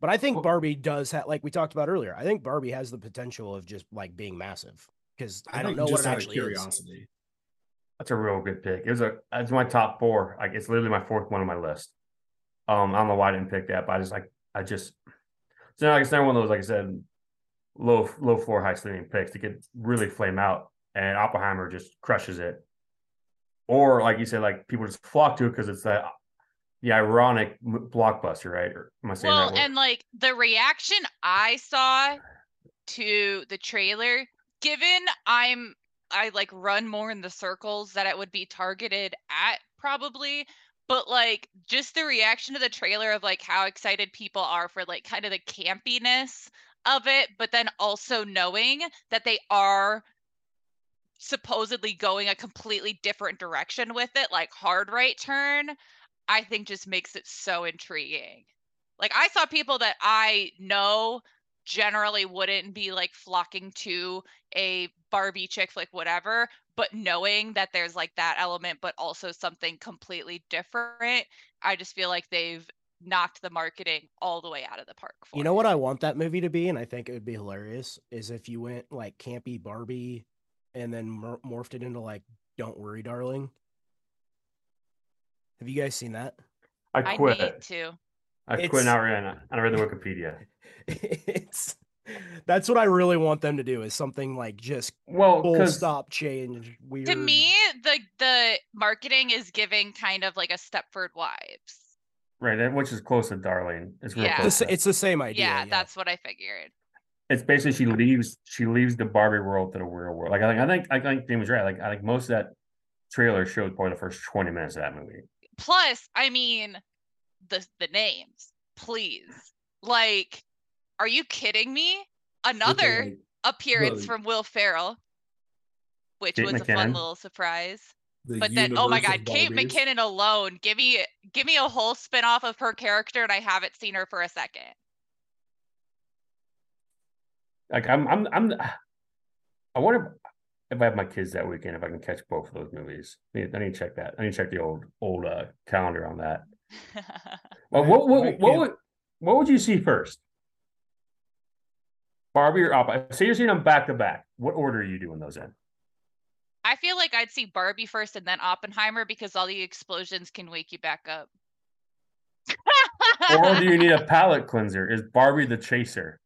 But I think Well- Barbie does have like we talked about earlier. I think Barbie has the potential of just like being massive because I, don't know what just it out of actually is. That's a real good pick. It was a it's my top four. Like it's literally my fourth one on my list. Um, I don't know why I didn't pick that, but I just like I just it's not like it's not one of those like I said, low low floor, high ceiling picks to get really flame out, and Oppenheimer just crushes it. Or like you said, like people just flock to it because it's that the ironic blockbuster, right? Or am I saying Well, that? word? and like the reaction I saw to the trailer, given I'm I like run more in the circles that it would be targeted at probably, but like just the reaction to the trailer of like how excited people are for like kind of the campiness of it, but then also knowing that they are supposedly going a completely different direction with it, like hard right turn, I think just makes it so intriguing. Like I saw people that I know generally wouldn't be like flocking to a Barbie chick flick, whatever, but knowing that there's like that element, but also something completely different, I just feel like they've knocked the marketing all the way out of the park. For You know it. what I want that movie to be, and I think it would be hilarious, is if you went like campy Barbie, and then mor- morphed it into like "Don't Worry, Darling." Have you guys seen that? I I quit. need to. I It's- quit now. Read I read the [laughs] Wikipedia. it's that's what I really want them to do is something like just Well, full stop change weird. To me, the the marketing is giving kind of like a Stepford Wives. right, which is close to Darling. It's real Yeah. close. It's, to- it's the same idea. Yeah, Yeah, that's what I figured. it's basically she leaves she leaves the Barbie world to the real world. Like I think I think I think Dean was right. Like I think most of that trailer showed probably the first twenty minutes of that movie. Plus, I mean, the the names, please. Like, are you kidding me? Another like, appearance the- from Will Ferrell, which Kate was a fun little surprise. the But then, oh my God, Kate McKinnon alone, give me give me a whole spin off of her character, and I haven't seen her for a second. Like I'm I'm I'm I wonder if I have my kids that weekend if I can catch both of those movies. I need, I need to check that. I need to check the old old uh, calendar on that. Well, I- what what what would what would you see first? Barbie or Oppa? Say you're seeing them back to back. What order are you doing those in? I feel like I'd see Barbie first and then Oppenheimer because all the explosions can wake you back up. Or do you need a [laughs] palate cleanser? Is Barbie the chaser?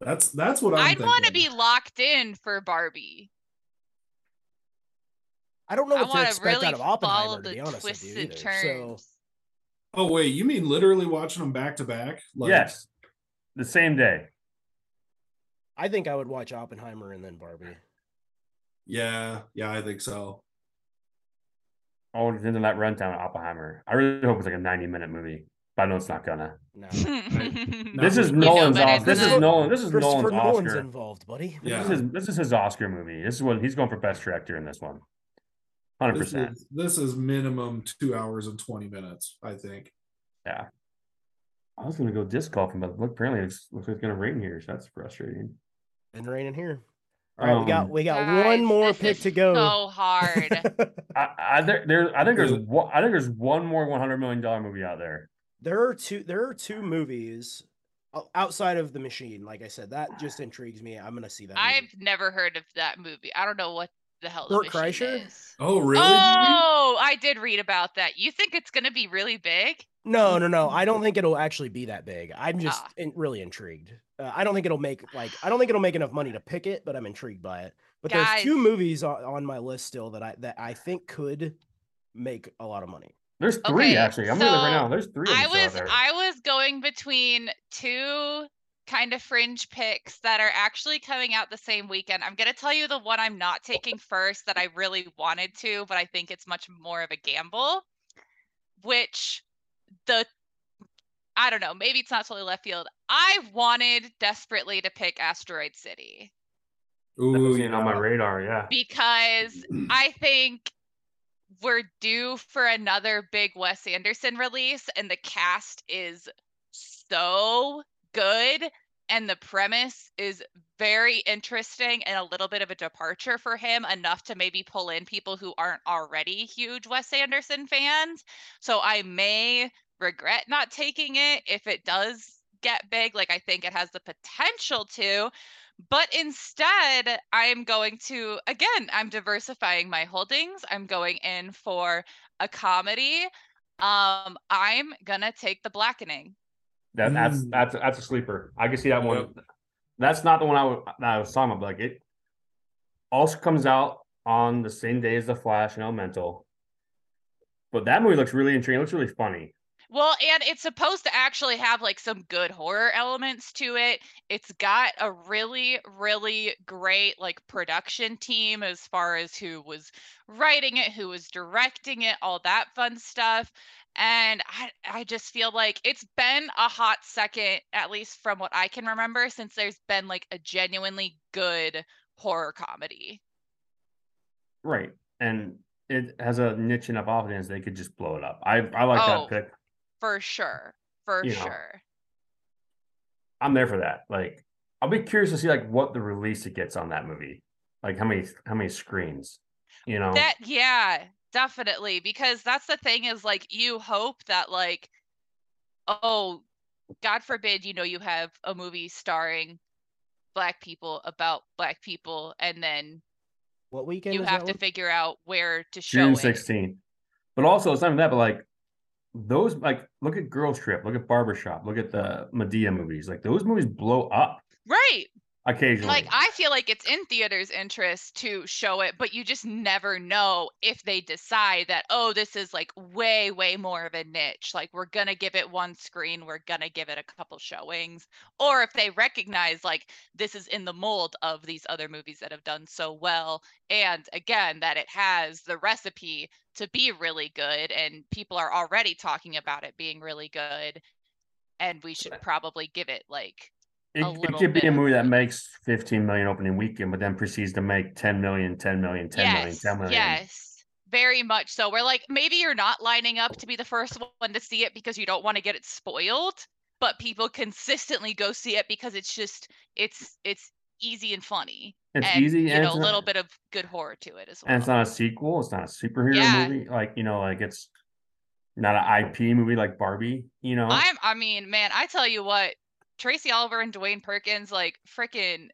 That's that's what I'm I'd want to be locked in for Barbie. I don't know I what to want to expect really out of follow Oppenheimer. To the be honest with you, twisted either. So turns. Oh wait, you mean literally watching them back to back? Like, yes, the same day. I think I would watch Oppenheimer and then Barbie. Yeah, yeah, I think so. Oh, into that runtime of Oppenheimer. I really hope it's like a 90 minute movie, but I know it's not gonna. No, [laughs] Not This is Nolan's but Oscar. This is. Nolan. This is Christopher Nolan's Nolan's Oscar. involved, buddy. This is this is his Oscar movie. This is what he's going for best director in this one. Hundred This percent. is, this is minimum two hours and twenty minutes. I think. Yeah. I was gonna go disc golfing, but look, apparently it's looks like it's gonna rain here, so that's frustrating. Been raining here. All right, we got Um, we got Guys, one more pick to go. So hard. [laughs] I, I there, there I think there's one, I think there's one more one hundred million dollar movie out there. there are two there are two movies outside of the machine. Like I said, that just intrigues me. I'm gonna see that. I've never heard of that movie. I don't know what the hell the Bert Kreischer? is. Oh really? Jamie? Oh, I did read about that. You think it's gonna be really big? No, no, no. I don't think it'll actually be that big. I'm just Ah. in, really intrigued. Uh, I don't think it'll make like I don't think it'll make enough money to pick it, but I'm intrigued by it. But there's two movies on, on my list still that I that I think could make a lot of money. There's three Okay, actually. I'm looking right so now. There's three. I them still out was. I was going between two kind of fringe picks that are actually coming out the same weekend. I'm gonna tell you the one I'm not taking first that I really wanted to, but I think it's much more of a gamble. Which the I don't know, maybe it's not totally left field. I wanted desperately to pick Asteroid City That Ooh, was on my radar. Yeah. because I think we're due for another big Wes Anderson release, and the cast is so good, and the premise is very interesting and a little bit of a departure for him, enough to maybe pull in people who aren't already huge Wes Anderson fans. So I may regret not taking it if it does get big, like I think it has the potential to. But instead, I'm going to, again, I'm diversifying my holdings. I'm going in for a comedy. Um, I'm gonna take the blackening. That, that's Mm. that's that's a sleeper. I can see that one. That's not the one I was that I was talking about. Like it also comes out on the same day as the Flash and Elemental. But that movie looks really intriguing. It looks really funny. Well, and it's supposed to actually have like some good horror elements to it. It's got a really, really great like production team as far as who was writing it, who was directing it, all that fun stuff. And I, I just feel like it's been a hot second, at least from what I can remember, since there's been like a genuinely good horror comedy. Right. And it has a niche enough audience they could just blow it up. I I like Oh. that pick. For sure. For You know. sure. I'm there for that. Like I'll be curious to see like what the release it gets on that movie. Like how many how many screens. You know? That yeah, definitely because that's the thing is like you hope that like oh god forbid you know you have a movie starring black people about black people and then What weekend you have to one? figure out where to show June it. 16th. But also it's not even that, but like those like look at Girls Trip, look at Barbershop, look at the Madea movies. Like those movies blow up Right. Occasionally. Like I feel like it's in theaters' interest to show it, but you just never know if they decide that oh, this is like way way more of a niche. Like we're going to give it one screen, we're going to give it a couple showings, or if they recognize like this is in the mold of these other movies that have done so well and again that it has the recipe to be really good and people are already talking about it being really good and we should probably give it like it, it could be a movie that makes 15 million opening weekend, but then proceeds to make 10 million, 10 million, 10 million, yes, 10 million. Yes, very much so. We're like, maybe you're not lining up to be the first one to see it because you don't want to get it spoiled, but people consistently go see it because it's just it's it's easy and funny. It's and, easy you and know, a little bit of good horror to it as well. and it's not a sequel. It's not a superhero Yeah. movie. Like you know, like it's not an IP movie like Barbie. You know, I'm I mean, man, I tell you what, Tracy Oliver and Dewayne Perkins, like freaking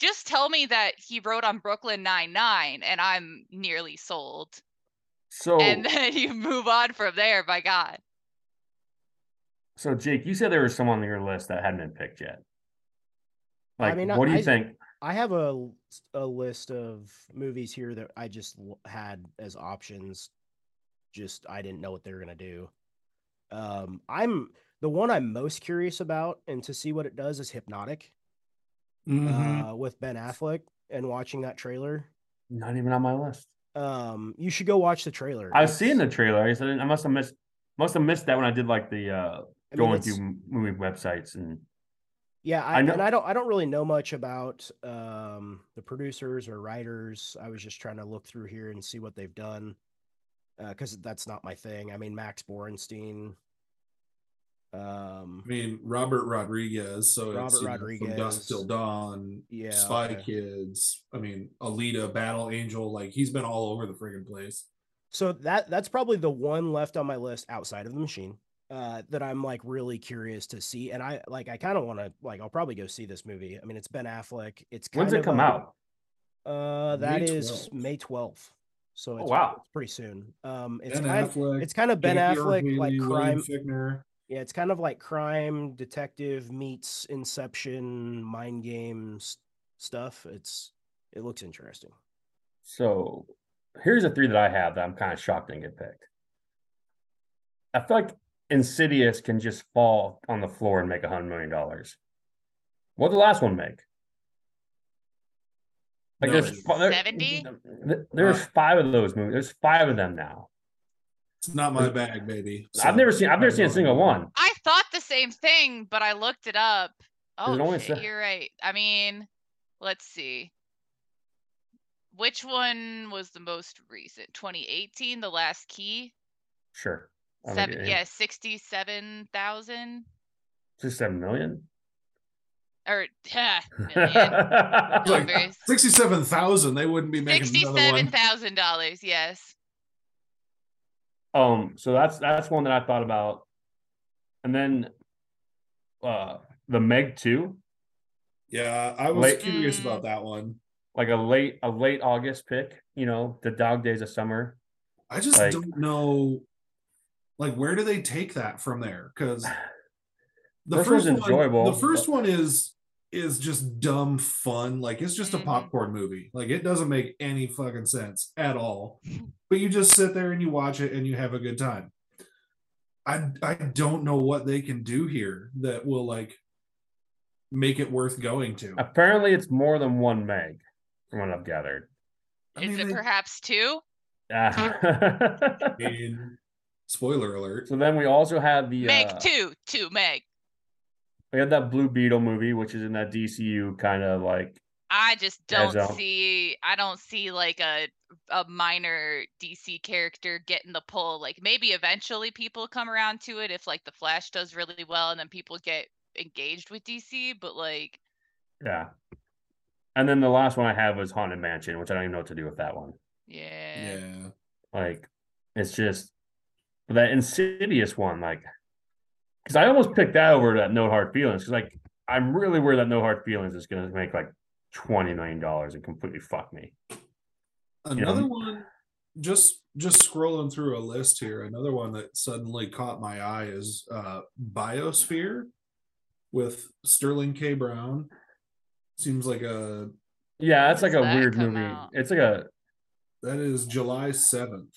just tell me that he wrote on Brooklyn Nine Nine and I'm nearly sold. so And then [laughs] you move on from there, by God. so Jake, you said there was someone on your list that hadn't been picked yet. I Like, mean, what do you I- think? I have a a list of movies here that I just had as options. Just I didn't know what they were gonna do. Um, I'm the one I'm most curious about, and to see what it does is Hypnotic Mhm. uh, with Ben Affleck. And watching that trailer, Not even on my list. um, you should go watch the trailer. I've It's- seen the trailer. I said I must have missed must have missed that when I did like the uh I mean, going through movie websites and Yeah, I, I know- and I don't I don't really know much about um the producers or writers. I was just trying to look through here and see what they've done. because that's not my thing. I mean, Max Borenstein. Um, I mean, Robert Rodriguez. So Robert it's, you know, from Rodriguez. Dusk Till Dawn, yeah, Spy okay. Kids. I mean, Alita, Battle Angel. Like he's been all over the friggin' place. So that that's probably the one left on my list outside of the machine uh, that I'm like really curious to see, and I like I kind of want to like I'll probably go see this movie. I mean, it's Ben Affleck. It's kind when's it come a- out? Uh, that May is 12th. May 12th. So Oh, it's, wow. it's pretty soon. Um, it's Ben kind Affleck. it's kind of Ben Jackie Earle Affleck like crime. William Fichtner. Yeah, it's kind of like crime detective meets Inception mind games stuff. It's it looks interesting. So here's the three that I have that I'm kind of shocked didn't get picked. I feel like Insidious can just fall on the floor and make a hundred million dollars. What did the last one make? Like No, there's it's there- 70? There's Uh, five of those movies. There's five of them now. It's not my bag, baby. I've never seen. I've never seen a single one. I thought the same thing, but I looked it up. Oh, only shit, se- you're right. I mean, let's see. Which one was the most recent? 2018, The Last Key? Sure. I don't Seven, yeah, 67,000 Just seven million. or [laughs] million [laughs] Like, numbers. Sixty-seven thousand. They wouldn't be making another one. $67,000, yes. Um, so that's that's one that I thought about. And then uh the Meg 2, Yeah, I was Late- curious Mm. about that one. like a late a late August pick, you know, the dog days of summer. I just Like- don't know, like where do they take that from there? Because [sighs] the First first, one's one, enjoyable. the first one is is just dumb fun. Like it's just a Mhm. popcorn movie. Like it doesn't make any fucking sense at all. [laughs] But you just sit there and you watch it and you have a good time. I I don't know what they can do here that will like make it worth going to. Apparently it's more than one Meg, from what I've gathered. I Is mean, it they- perhaps two? Yeah. [laughs] I mean, spoiler alert. so then we also had the Meg uh, 2, 2 Meg. We had that Blue Beetle movie, which is in that DCU kind of like I just don't see I don't see like a a minor DC character getting the pull. Like maybe eventually people come around to it if like the Flash does really well and then people get engaged with DC, but like yeah. And then the last one I have was Haunted Mansion, which I don't even know what to do with that one. yeah. Yeah. Like, it's just that insidious one, like, because I almost picked that over that No Hard Feelings. Because, like, I'm really worried that No Hard Feelings is going to make like $20 million and completely fuck me. Another know? one, just just scrolling through a list here. Another one that suddenly caught my eye is uh, Biosphere with Sterling K. Brown. Seems like a Yeah, that's When like a weird movie. out? It's like a that is July seventh.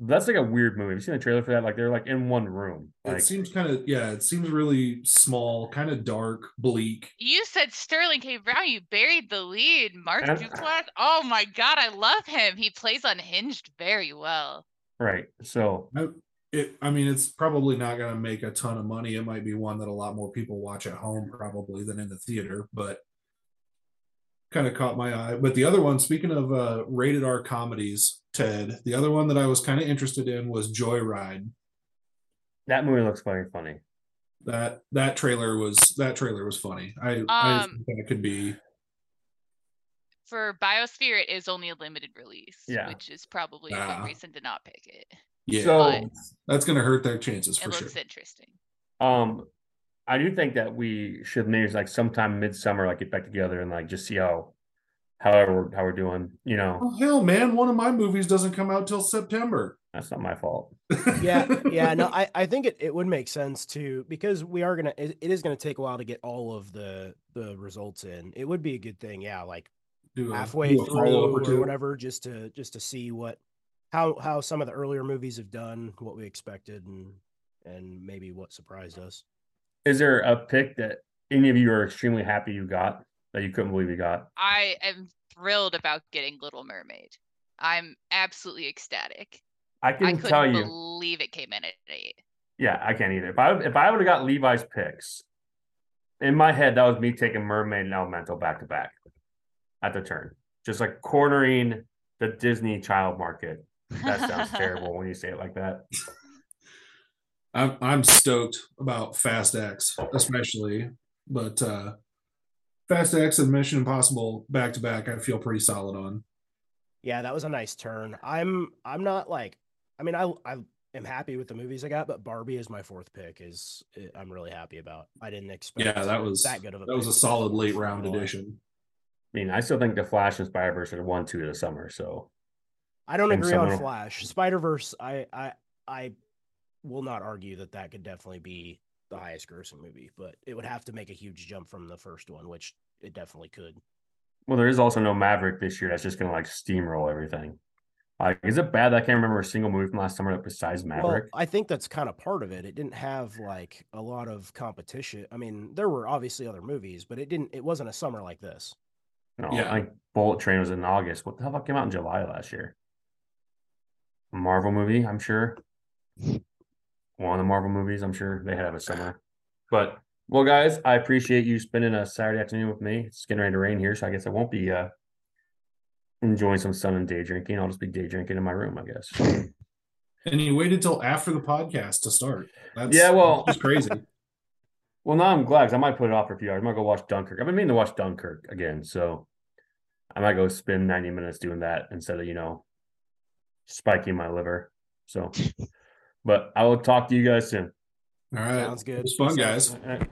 That's like a weird movie. Have you seen the trailer for that? Like they're like in one room. It seems kind of yeah. It seems really small, kind of dark, bleak. You said Sterling K. Brown, you buried the lead. Mark And- Duplass. Oh my god, I love him. He plays unhinged very well. right. So I, it, I mean, it's probably not going to make a ton of money. It might be one that a lot more people watch at home probably than in the theater, but kind of caught my eye. But the other one, speaking of uh, rated R comedies, Ted, the other one that I was kind of interested in was Joyride. that movie looks very funny. That that trailer was that trailer was funny. I I Um, think that could be For Biosphere, it is only a limited release, Yeah. which is probably a Ah. good reason to not pick it. yeah. So that's going to hurt their chances It for sure. looks interesting. um I do think that we should maybe like sometime midsummer, like get back together and like just see how however how we're doing. You know, Oh hell, man! One of my movies doesn't come out till September. that's not my fault. [laughs] yeah yeah no i i think it, it would make sense to because we are gonna it, it is gonna take a while to get all of the the results in it would be a good thing yeah like Do a- halfway do through or or, whatever just to just to see what how how some of the earlier movies have done what we expected and and maybe what surprised us Is there a pick that any of you are extremely happy you got that you couldn't believe you got? I am thrilled about getting Little Mermaid. I'm absolutely ecstatic. I I can couldn't tell you. believe it came in at eight. Yeah, I can't either. If I if I would have got Levi's picks, in my head that was me taking Mermaid and Elemental back to back at the turn, just like cornering the Disney child market. That sounds [laughs] terrible when you say it like that. I'm I'm stoked about Fast X, especially, but uh Fast X and Mission Impossible back to back, I feel pretty solid on. yeah that was a nice turn i'm i'm not like i mean i i am happy with the movies i got but barbie is my fourth pick is eh, i'm really happy about i didn't expect Yeah, that was that good of a that was a solid late round Boy. addition. I mean, I still think the Flash and Spider Verse are the one two of the summer. So I don't And agree on Flash. Spider Verse, I, I, I will not argue that that could definitely be the highest grossing movie, but it would have to make a huge jump from the first one, which it definitely could. Well, there is also no Maverick this year. That's just gonna like steamroll everything. Like, is it bad that I can't remember a single movie from last summer that besides Maverick? Well, I think that's kind of part of it. It didn't have like a lot of competition. I mean, there were obviously other movies, but it didn't. It wasn't a summer like this. no, yeah. like Bullet Train was in August. What the hell came out in July last year? A Marvel movie, I'm sure. One of the Marvel movies, I'm sure they have a summer. But well, guys, I appreciate you spending a Saturday afternoon with me. It's getting ready to rain here, so I guess I won't be uh enjoying some sun and day drinking. I'll just be day drinking in my room, I guess. And you waited till after the podcast to start. That's Yeah, well- it's crazy. [laughs] Well, now I'm glad because I might put it off for a few hours. I might go watch Dunkirk. I've been meaning to watch Dunkirk again, so I might go spend 90 minutes doing that instead of you know spiking my liver. So, but I will talk to you guys soon. All right. Sounds good. It was fun, guys. All right.